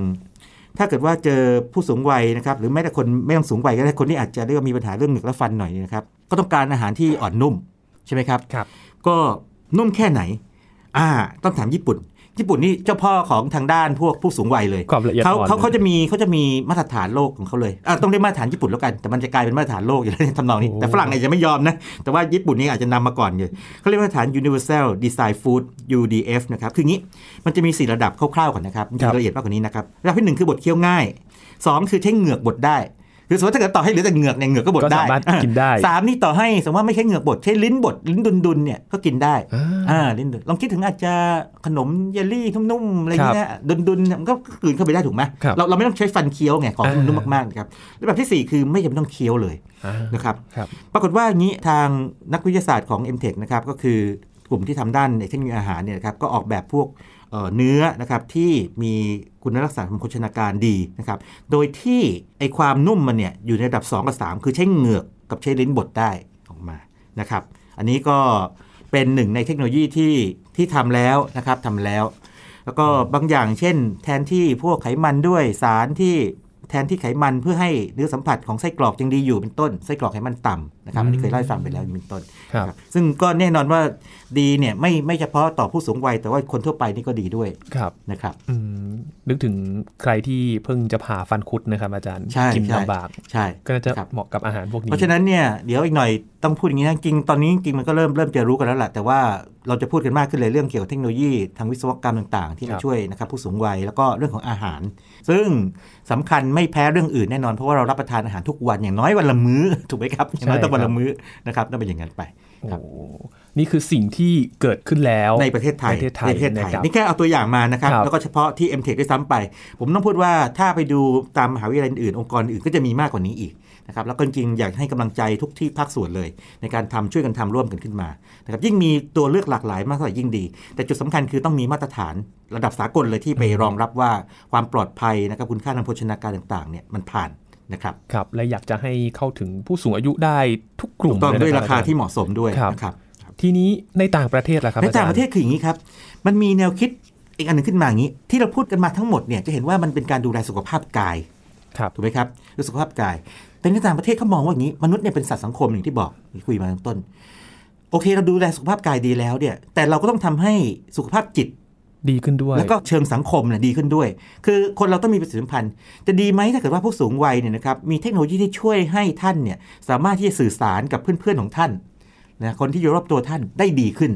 ถ้าเกิดว่าเจอผู้สูงวัยนะครับหรือแม้แต่คนไม่ต้องสูงวัยก็ได้คนที่อาจจะเรียกว่ามีปัญหาเรื่องเหงือกและฟันหน่อยนะครับก็ต้องการอาหารที่อ่อนนุ่มใช่ไหมครับครับก็ นุ่มแค่ไหน อ่า ต้องถามญี่ปุ่น ญี่ปุ่นนี่เจ้าพ่อของทางด้านพวกผู้สูงวัยเลยความละเอียดเขาอ่อนเขาเขาจะมีเขาจะมีมาตรฐานโลกของเขาเลยอ่าต้องเรียกมาตรฐานญี่ปุ่นแล้วกัน แต่มันจะกลายเป็นมาตรฐานโลกอย่างนี้ทำนองนี้แต่ฝรั่งเนี่ยจะไม่ยอมนะ แต่ว่าญี่ปุ่นนี่อาจจะนำมาก่อนเลยเขาเรียกมาตรฐาน Universal Design Food UDF นะครับ คืองี้ มันจะมี 4 ระดับคร่าวๆก่อนนะครับจริงๆละเอียดมากกว่านี้นะครับ ระดับที่หนึ่งคือบดเคี้ยวง่ายสองคือใช้เหงือกบดได้ คือสมมติถ้าเกิดต่อให้เหลือแต่เหงือกเนี่ยเหงือกก็บดก็ได้สามารถกินได้สามนี่ต่อให้สมมติว่าไม่ใช่เหงือกบดใช้ลิ้นบดลิ้นดุนๆเนี่ยก็กินได้อ่าอ่าลิ้นดุนลองคิดถึงอาจจะขนมเยลลี่นุ่มๆอะไรอย่างเงี้ยดุนๆเนี่ยมันก็กลืนเข้าไปได้ถูกไหมครับเราเราไม่ต้องใช้ฟันเคี้ยวไงของอ่านุ่มมากๆนะครับแล้วแบบที่ 4 คือไม่จำเป็นต้องเคี้ยวเลยอ่านะครับครับปรากฏว่าอย่างนี้ทางนักวิทยาศาสตร์ของ m t e c h นะครับก็คือกลุ่มที่ทำด้านเทคโนโลยีอาหารเนี่ยนะครับก็ออกแบบพวก เนื้อนะครับที่มีคุณลักษณะทางโภชนาการดีนะครับ โดยที่ไอความนุ่มมันเนี่ยอยู่ในระดับ 2 กับ 3 คือใช้เหงือกกับใช้ลิ้นบดได้ออกมานะครับ อันนี้ก็เป็นหนึ่งในเทคโนโลยีที่ที่ทำแล้วนะครับทำแล้ว แล้วก็บางอย่างเช่น แทนที่พวกไขมันด้วยสารที่แทนที่ไขมันเพื่อให้เนื้อสัมผัสของไส้กรอกยังดีอยู่เป็นต้นไส้กรอกไขมันต่ำ นะครับอันนี้เคยเล่าให้ฟังไปแล้วเป็นต้นครับครับซึ่งก็แน่นอนว่าดีเนี่ยไม่ไม่เฉพาะต่อผู้สูงวัย แต่ว่าคนทั่วไปนี่ก็ดีด้วยครับนะครับอืมนึกถึงใครที่เพิ่งจะผ่าฟันคุดนะครับอาจารย์ใช่กินใช่ลำบากใช่ก็น่าจะครับเหมาะกับอาหารพวกนี้เพราะฉะนั้นเนี่ยเดี๋ยวอีกหน่อยต้องพูดอย่างนี้นะจริงตอนนี้จริงมันก็เริ่มเริ่มจะรู้กันแล้วแหละแต่ว่าเราจะพูดกันมากขึ้นเลยเรื่องเกี่ยวกับเทคโนโลยีทางวิศวกรรมต่างๆ ที่ครัมาบช่วยนะครับผู้สูงวัยแล้วก็เรื่องของอาหาร ซึ่งสำคัญไม่แพ้เรื่องอื่นแน่นอนเพราะว่าเรารับประทานอาหารทุกวันอย่างน้อยวันละมื้อถูกไหมครับอย่างน้อยต้องวันละมื้อนะครับต้องเป็นอย่างนั้นไปโอ้นี่คือสิ่งที่เกิดขึ้นแล้วในประเทศไทยประเทศไทยประเทศไทยนะครับนี่แค่เอาตัวอย่างมานะครับครับ แล้วก็เฉพาะที่ m t e c h ด้วยซ้ำไป ผมต้องพูดว่าถ้าไปดูตามมหาวิทยาลัยอื่นองค์กรอื่นก็จะมีมากกว่านี้อีกนะครับแล้วก็จริงๆอยากให้กำลังใจทุกที่ภาคส่วนเลย ในการทำช่วยกันทำร่วมกันขึ้นมานะครับยิ่งมีตัวเลือกหลากหลายมากเท่าไหร่ยิ่งดี แต่จุดสำคัญคือต้องมีมาตรฐานระดับสากลเลยที่ไปรองรับว่าความปลอดภัยนะครับคุณค่าทางโภชนาการต่างๆเนี่ยมันผ่าน นะครับครับและอยากจะให้เข้าถึงผู้สูงอายุได้ทุกกลุ่มต้องเลด้วยนะราคาอจที่เหมาะสมด้วยครับนะครับทีนี้ในต่างประเทศล่ะครับ ในต่างอจประเทศคืออย่างนี้ครับ มันมีแนวคิดอีกอันหนึ่งขึ้นมาอย่างนี้ ที่เราพูดกันมาทั้งหมดเนี่ยจะเห็นว่ามันเป็นการดูแลสุขภาพกายครับถูกไหมครับดูสุขภาพกาย แต่ในต่างประเทศเขามองว่าอย่างนี้มนุษย์เนี่ยเป็นสัตว์สังคมอย่างที่บอกที่คุยมาตั้งต้น โอเคเราดูแลสุขภาพกายดีแล้วเนี่ยแต่เราก็ต้องทำให้สุขภาพจิต ดีขึ้นด้วย แล้วก็เชิงสังคมเนี่ยดีขึ้นด้วย คือคนเราต้องมีประสิทธิพันธ์จะดีไหมถ้าเกิดว่าผู้สูงวัยเนี่ยนะครับมีเทคโนโลยีที่ช่วยให้ท่านเนี่ยสามารถที่จะสื่อสารกับเพื่อนๆของท่านนะคนที่อยู่รอบตัวท่านได้ดีขึ้น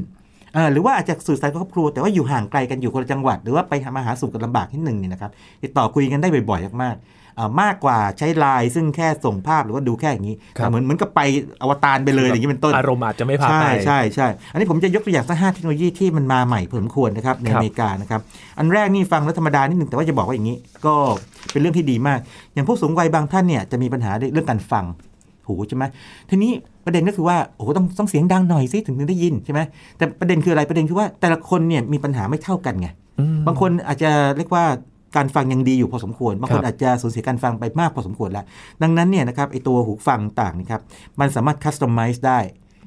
หรือว่าอาจจะสื่อสารกับครอบครัวแต่ว่าอยู่ห่างไกลกันอยู่คนละจังหวัด หรือว่าไปมาหาสู่กันลำบากนิดหนึ่งเนี่ยนะครับติดต่อคุยกันได้บ่อยๆมากๆ มากกว่าใช้ไลน์ซึ่งแค่ส่งภาพหรือว่าดูแค่อย่างนี้ครับแต่เหมือนเหมือนกับไปอวตารไปเลยอย่างนี้เป็นต้นอารมณ์อาจจะไม่พาไปใช่ใช่ใช่อันนี้ผมจะยกตัวอย่างสักห้าเทคโนโลยีที่มันมาใหม่พอสมควรนะครับในครับอเมริกานะครับอันแรกนี่ฟังแล้วธรรมดานิดหนึ่งแต่ว่าจะบอกว่าอย่างนี้ ก็เป็นเรื่องที่ดีมาก อย่างผู้สูงวัยบางท่านเนี่ยจะมีปัญหาเรื่องการฟังหูใช่ไหมทีนี้ประเด็นก็คือว่าโอ้โหต้องต้องเสียงดังหน่อยสิถึงจะได้ยินใช่ไหมแต่ประเด็นคืออะไรประเด็นคือว่าแต่ละคนเนี่ยมีปัญหาไม่เท่ากันไงอืมบางคนอาจจะเรียกว่า การฟังยังดีอยู่พอสมควรบางคนครับอาจจะสูญเสียการฟังไปมากพอสมควรแล้ว ดังนั้นเนี่ยนะครับไอตัวหูฟังต่างนะครับมันสามารถ customize ได้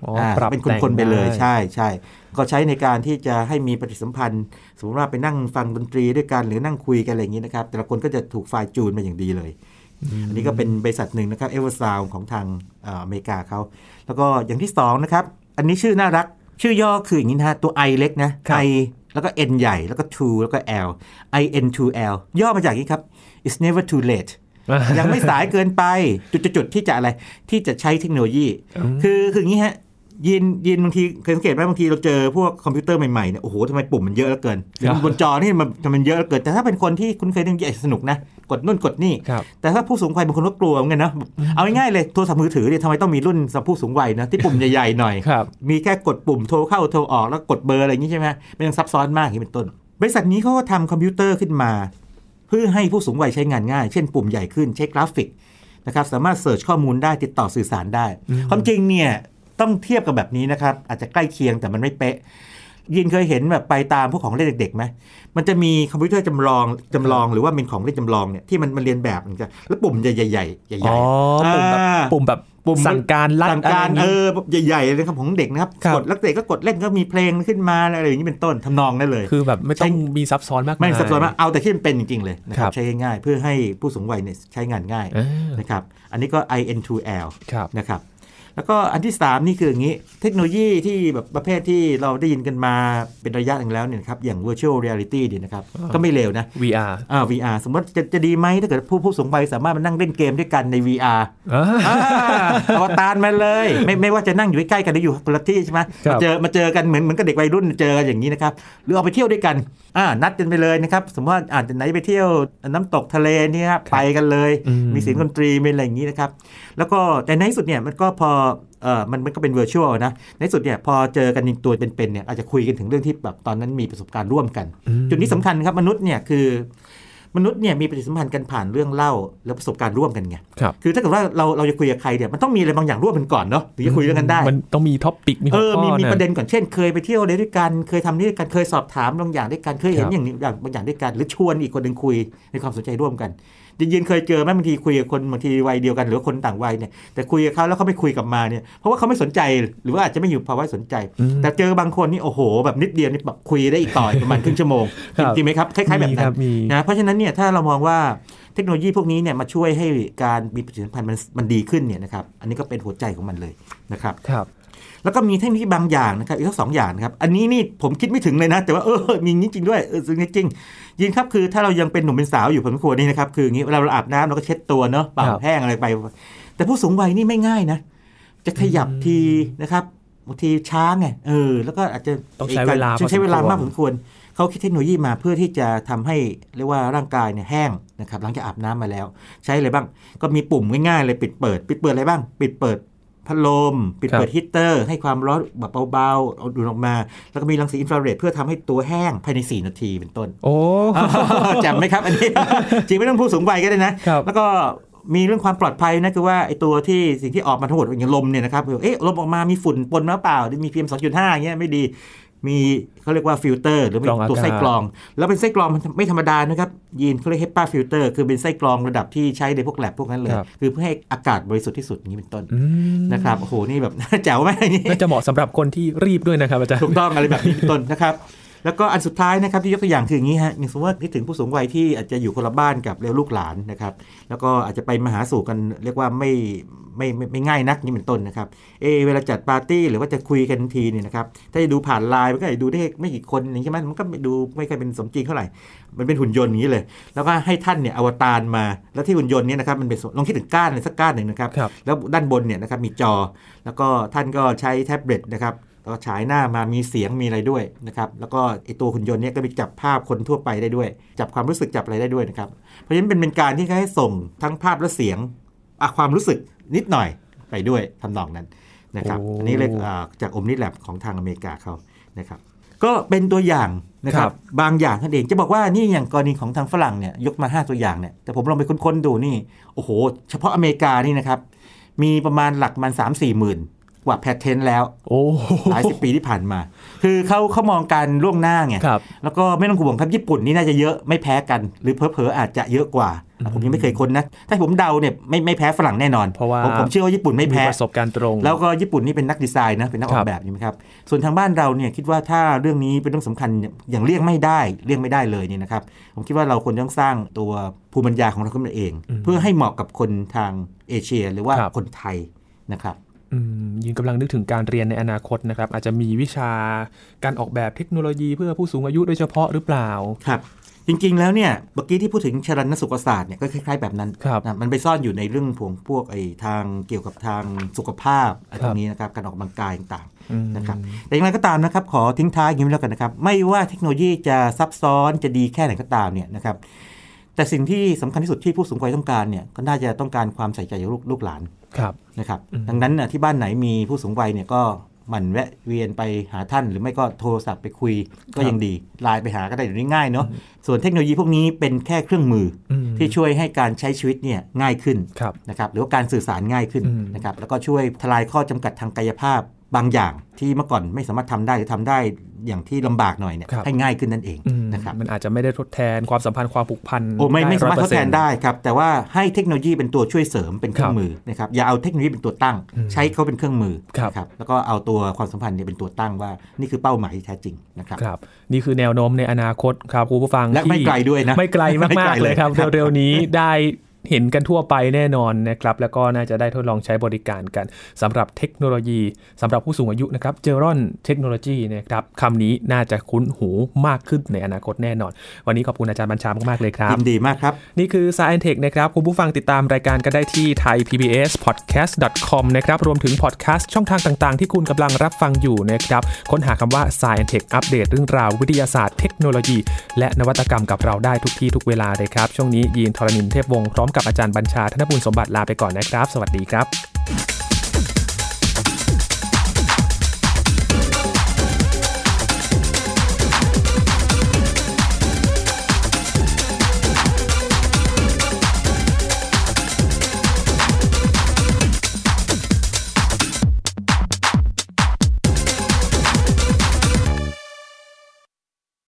อ๋ออ่าปรับเป็นแต่งคนๆไปเลยได้ใช่ใช่ก็ใช้ในการที่จะให้มีปฏิสัมพันธ์ สมมติว่าไปนั่งฟังดนตรีด้วยกันหรือนั่งคุยกันอะไรอย่างนี้นะครับ แต่ละคนก็จะถูก fine-tune มาอย่างดีเลย อันนี้ก็เป็นบริษัทหนึ่งนะครับ Eversound ของทางเอ่ออเมริกาเขาแล้วก็อย่างที่สองนะครับ อันนี้ชื่อน่ารัก ชื่อย่อคืออย่างนี้นะฮะตัว I เล็กนะครับ I แล้วก็ N ใหญ่แล้วก็ to แล้วก็ L I N to L ย่อมาจากนี้ครับ it's never too late ยังไม่สายเกินไปจุดๆๆที่จะอะไรที่จะใช้เทคโนโลยี คือคืออย่างนี้ฮะ ยินยินบางทีเคยสังเกตไหมบางทีเราเจอพวกคอมพิวเตอร์ใหม่ๆเนี่ยโอ้โหทำไมปุ่มมันเยอะเหลือเกินหรือครับบนจอนี่มันทำไมมันเยอะเหลือเกินแต่ถ้าเป็นคนที่คุ้นเคยเรื่องนี้อาจจะสนุกนะ กดนู่นกดนี่ครับแต่ถ้าผู้สูงวัยบางคนก็กลัวเหมือนกันนะเอาง่ายๆเลยโทรศัพท์มือถือเนี่ยทำไมต้องมีรุ่นสำหรับผู้สูงวัยนะที่ปุ่มใหญ่ๆหน่อยครับมีแค่กดปุ่มโทรเข้าโทรออกแล้วกดเบอร์อะไรอย่างนี้ใช่ไหมไม่ต้องซับซ้อนมากอย่างนี้เป็นต้น บริษัทนี้เขาก็ทำคอมพิวเตอร์ขึ้นมา เพื่อให้ผู้สูงวัยใช้งานง่าย เช่น ปุ่มใหญ่ขึ้นใช้กราฟิกนะครับสามารถ search ข้อมูลได้ติดต่อสื่อสารได้ ความจริงเนี่ย ต้องเทียบกับแบบนี้นะครับ อาจจะใกล้เคียงแต่มันไม่เป๊ะ ยีนเคยเห็นแบบไปตามพวกของเล่นเด็กๆไหมมันจะมีคอมพิวเตอร์จำลองจำลองหรือว่าเป็นของเล่นจำลองเนี่ยที่มันมันเรียนแบบเหมือนกันแล้วปุ่มใหญ่ๆใหญ่ๆใหญ่อ๋อๆปุ่มแบบอ่าปุ่มแบบปุ่มสั่งการลัดสั่งการะไอย่เอนี้อใหญ่ๆเลยนะครับของเด็กนะครับครับกดแล้วเด็กก็กดเล่นก็มีเพลงขึ้นมาอะไรอย่างนี้เป็นต้นทำนองได้เลย คือแบบไม่ต้องมีซับซ้อนมากไม่มายซับซ้อนมากเอาแต่ที่มันเป็นจริงๆเลยนะคครัรับบใช้ง่ายๆเพื่อให้ผู้สูงวัยเนี่ยใช้งานง่ายเออนะครับอันนี้ก็ IN2L ครับนะครับ แล้วก็อันที่ 3 นี่คืออย่างนี้ เทคโนโลยีที่แบบประเภทที่เราได้ยินกันมาเป็นระยะหนึ่งแล้วเนี่ยนะครับอย่าง virtual reality เนี่ยนะครับ ก็ไม่เลวนะ VR อ่า VR สมมติจะจะดีไหมถ้าเกิดผู้ผู้สูงวัยสามารถมานั่งเล่นเกมด้วยกันใน VR อ่าอ่าอวตารมาเลย ไม่ไม่ว่าจะนั่งอยู่ใกล้ๆกันหรืออยู่คนละที่ใช่ไหมครัมาบเจอมาเจอกันเหมือนเหมือนกับเด็กวัยรุ่นเจอกันอย่างนี้นะครับหรือเอาไปเที่ยวด้วยกันอ่านัดกันไปเลยนะครับสมมติว่าอาจจะไหนไปเที่ยวน้ำตกทะเลนี่ครับไปกันเลยอืมมีเสียงดนตรีมีอะไรอย่างนี้นะครับแล้วก็แต่ในที่สุดเนี่ยมันก็พอ เออมันมันก็เป็น virtual นะ ในที่สุดเนี่ยพอเจอกันจริงตัวเป็นๆเนี่ยอาจจะคุยกันถึงเรื่องที่แบบตอนนั้นมีประสบการณ์ร่วมกันอืมจุดนี้สำคัญครับมนุษย์เนี่ยคือ มนุษย์เนี่ยมีปฏิสัมพันธ์กันผ่านเรื่องเล่าและประสบการณ์ร่วมกันไงครับคือถ้าเกิดว่าเราเราจะคุยกับใครเนี่ยมันต้องมีอะไรบางอย่างร่วมกันก่อนเนาะถึงจะคุยเรื่องกันได้ มันต้องมี topic มีเอหัวข้อมีมีนะประเด็นก่อนเช่น เคยไปเที่ยวด้วยกันเคยทำนี่ด้วยกันเคยสอบถามบางอย่างด้วยกันเคยเห็นครับอย่างนี้อย่างบางอย่างด้วยกัน หรือชวนอีกคนหนึ่งคุยในความสนใจร่วมกัน ยินๆเคยเจอไหมบางทีคุยกับคนบางทีวัยเดียวกัน หรือว่าคนต่างวัยเนี่ยแต่คุยกับเขาแล้วเขาไม่คุยกลับมาเนี่ยเพราะว่าเขาไม่สนใจหรือว่าอาจจะไม่อยู่ภาวะสนใจอืมแต่เจอบางคนนี่โอ้โห แบบนิดเดียวนี่แบบคุยได้อีกต่ออีกประมาณครึ่งชั่วโมงครับจริงไหมครับคล้ายๆแบบมีนั้คนรับมีนะเพราะฉะนั้นเนี่ยถ้าเรามองว่าเทคโนโลยีพวกนี้เนี่ยมาช่วยให้การมีปฏิสัมพันธ์มันมันดีขึ้นเนี่ยนะครับอันนี้ก็เป็นหัวใจของมันเลยนะครับครับ แล้วก็มีเทคโนโลยีบางอย่างนะครับอีกทั้งสองอย่างนะครับ อันนี้นี่ผมคิดไม่ถึงเลยนะ แต่ว่าเออมีจริงๆด้วยเออจริงจริงยินครับคือถ้าเรายังเป็นหนุ่มเป็นสาวอยู่ผมควรนี่นะครับคืออย่างนี้เวลาเราอาบน้ำเราก็เช็ดตัวเนาะเป่าครับแห้งอะไรไป แต่ผู้สูงวัยนี่ไม่ง่ายนะ จะขยับทีนะครับบางทีช้าไงเออ แล้วก็อาจจะต้องใช้เวลาใช้เวลามากพพออสสมมควรควรเขาคิดเทคโนโลยีมาเพื่อที่จะทำให้เรียกว่าร่างกายเนี่ยแห้งนะครับหลังจากอาบน้ำมาแล้ว ใช้อะไรบ้าง ก็มีปุ่มง่ายๆเลยปิดเปิด ปิดเปิดอะไรบ้าง ปิดเปิด พัดลม ปิดเปิดฮีตเตอร์ ให้ความร้อนแบบเบาๆเอาดูดออกมา แล้วก็มีรังสีอินฟราเรดเพื่อทำให้ตัวแห้งภายใน 4 นาทีเป็นต้น โอ้จำไหมครับอันนี้จริงไม่ต้องผู้สูงวัยก็ได้นะครับแล้วก็มีเรื่องความปลอดภัยนะคือว่าไอ้ตัวที่สิ่งที่ออกมาทั้งหมดอย่างลมเนี่ยนะครับเอ๊ะลมออกมามีฝุ่นปนมาเปล่าหรือมี PM 2.5อย่างเงี้ยไม่ดี มีเขาเรียกว่าฟิลเตอร์หรือเป็นกรองอากาศตัวไส้กรอง แล้วเป็นไส้กรองมันไม่ธรรมดานะครับยีนเขาเรียก HEPA ฟิลเตอร์คือเป็นไส้กรองระดับที่ใช้ในพวกแล็บพวกนั้นเลยครับคือเพื่อให้อากาศบริสุทธิ์ที่สุดอย่างนี้เป็นต้นอืมนะครับโอ้โหนี่แบบแจ๋วไหมากนี่น่าจะเหมาะสำหรับคนที่รีบด้วยนะครับอาจารย์ถูกต้องอะไรแบบนี้เป็นต้นนะครับ แล้วก็อันสุดท้ายนะครับที่ยกตัวอย่างคืออย่างนี้ฮะอย่างสมมติว่าคิดถึงผู้สูงวัยที่อาจจะอยู่คนละบ้านกับเรียกลูกหลานนะครับ แล้วก็อาจจะไปมาหาสู่กันเรียกว่าไม่ไม่ไม่ไม่ง่ายนักนี่เป็นต้นนะครับ เอะเวลาจัดปาร์ตี้หรือว่าจะคุยกันทีเนี่ยนะครับ ถ้าจะดูผ่านไลน์มันก็อาจจะดูได้ไม่กี่คนอย่างนี้ใช่ไหมมันก็ไม่ดูไม่ค่อยเป็นสมจริงเท่าไหร่ มันเป็นหุ่นยนต์อย่างนี้เลย แล้วก็ให้ท่านเนี่ยอวตารมา แล้วที่หุ่นยนต์เนี่ยนะครับมันเป็นลองคิดถึงก้านเลยสักก้านหนึ่งนะครับครับ แล้วด้านบนเนี่ยนะครับมีจอ แล้วก็ท่านก็ใช้แท็บเล็ตนะครับแล้ว ก็ฉายหน้ามามีเสียงมีอะไรด้วยนะครับแล้วก็ไอตัวหุ่นยนต์เนี่ยก็ไปจับภาพคนทั่วไปได้ด้วย จับความรู้สึกจับอะไรได้ด้วยนะครับเพราะฉะนั้นเป็นเป็นการที่เขาให้ส่งทั้งภาพและเสียงอะความรู้สึกนิดหน่อยไปด้วยทำนองนั้นนะครับโอ้อันนี้เลยอ่าจากอมนิแลบของทางอเมริกาเขานะครับก็เป็นตัวอย่างนะครับบางอย่างนั่นเองจะบอกว่านี่อย่างกรณีของทางฝรั่งเนี่ยยกมา 5 ตัวอย่างเนี่ยแต่ผมลองไปค้นๆดูนี่โอ้โห เฉพาะอเมริกานี่นะครับมีประมาณหลักมันสามสี่หมื่น กว่าแพทเทนแล้วโอ้หลายสิบปีที่ผ่านมา คือเขาเขามองการล่วงหน้าไงครับแล้วก็ไม่ต้องห่วงครับญี่ปุ่นนี่น่าจะเยอะไม่แพ้กัน หรือเพอๆอาจจะเยอะกว่า ผมยังไม่เคยค้นนะ ถ้าผมเดาเนี่ยไม่ไม่แพ้ฝรั่งแน่นอนเพราะว่าผมผมเชื่อว่าญี่ปุ่นไม่มีแพ้ประสบการณ์ตรง แล้วก็ญี่ปุ่นนี่เป็นนักดีไซน์นะเป็นนักออครักบแบบใช่ไหมครับส่วนทางบ้านเราเนี่ยคิดว่าถ้าเรื่องนี้เป็นเรื่องสำคัญอย่างเลี่ยงไม่ได้เลี่ยงไม่ได้เลยเนี่ยนะครับผมคิดว่าเราควรต้องสร้างตัวภูมิปัญญาของเราขึ้นมาเอง เพื่อให้เหมาะกับคนทางเอเชีย หรือว่าครับคนไทยนะครับอืม ยินกำลังนึกถึงการเรียนในอนาคตนะครับ อาจจะมีวิชาการออกแบบเทคโนโลยีเพื่อผู้สูงอายุโดยเฉพาะหรือเปล่าครับ จริงๆแล้วเนี่ยเมื่อกี้ที่พูดถึงชรันสุขศาสตร์เนี่ยก็คล้ายๆแบบนั้นครับนะมันไปซ่อนอยู่ในเรื่องพวกพวกไอ้ทางเกี่ยวกับทางสุขภาพอะไรครัตบรงนี้นะครับการออกกำลังกายต่างอืมๆนะครับแต่อย่างไรก็ตามนะครับขอทิ้งท้ายอย่างนี้แล้วกันนะครับ ไม่ว่าเทคโนโลยีจะซับซ้อนจะดีแค่ไหนก็ตามเนี่ยนะครับ แต่สิ่งที่สำคัญที่สุดที่ผู้สูงวัยต้องการเนี่ยก็น่าจะต้องการความใส่ใจจากลูกลูกหลานครับนะครับอืมดังนั้นน่ะที่บ้านไหนมีผู้สูงวัยเนี่ยก็หมั่นแวะเวียนไปหาท่าน หรือไม่ก็โทรศัพท์ไปคุยก็ยังดีไลน์ไปหาก็ได้เดี๋ยวนี้ง่ายเนาะส่วนเทคโนโลยีพวกนี้เป็นแค่เครื่องมือออืมที่ช่วยให้การใช้ชีวิตเนี่ยง่ายขึ้นครับนะครับหรือว่าการสื่อสารง่ายขึ้นอืมนะครับแล้วก็ช่วยทลายข้อจำกัดทางกายภาพ บางอย่างที่เมื่อก่อนไม่สามารถทำได้หรือทำได้อย่างที่ลำบากหน่อยเนี่ยครับให้ง่ายขึ้นนั่นเองอืมนะครับมันอาจจะไม่ได้ทดแทนความสัมพันธ์ความผูกพันโอ้ไม่ไม่สามารถทดแทน100%ได้ครับ แต่ว่าให้เทคโนโลยีเป็นตัวช่วยเสริมเป็นเครื่อครังบมือนะครับอย่าเอาเทคโนโลยีเป็นตัวตั้งอืมใช้เขาเป็นเครื่องมือครับนะแล้วก็เอาตัวความสัมพันธ์เนี่ยเป็นตัวตั้งว่า นี่คือเป้าหมายที่แท้จริงนะครับครับนี่คือแนวโน้มในอนาคตครับคุณผู้ฟังและไม่ที่ไกลด้วยนะไม่ไกลไม่มากไกลๆเลยเลยครับครับเร็วๆนี้ได้ เห็นกันทั่วไปแน่นอนนะครับ แล้วก็น่าจะได้ทดลองใช้บริการกันสำหรับเทคโนโลยีสำหรับผู้สูงอายุนะครับเจอรอนเทคโนโลยีนะครับคำนี้น่าจะคุ้นหูมากขึ้นในอนาคตแน่นอน วันนี้ขอบคุณอาจารย์บัญชามากๆเลยครับยินดีมากครับ นี่คือ Science Tech นะครับ คุณผู้ฟังติดตามรายการก็ได้ที่ thaipbspodcast.com นะครับรวมถึงพอดแคสต์ช่องทางต่างๆ ที่คุณกำลังรับฟังอยู่นะครับค้นหาคำว่า Science Tech อัปเดตเรื่องราววิทยาศาสตร์เทคโนโลยี และนวัตกรรมกับเราได้ทุกที่ทุกเวลาเลยครับช่วงนี้ยีนทรณินเทพวงศ์พร้อมกับอาจารย์บัญชาธนบุญสมบัติลาไปก่อนนะครับ สวัสดีครับ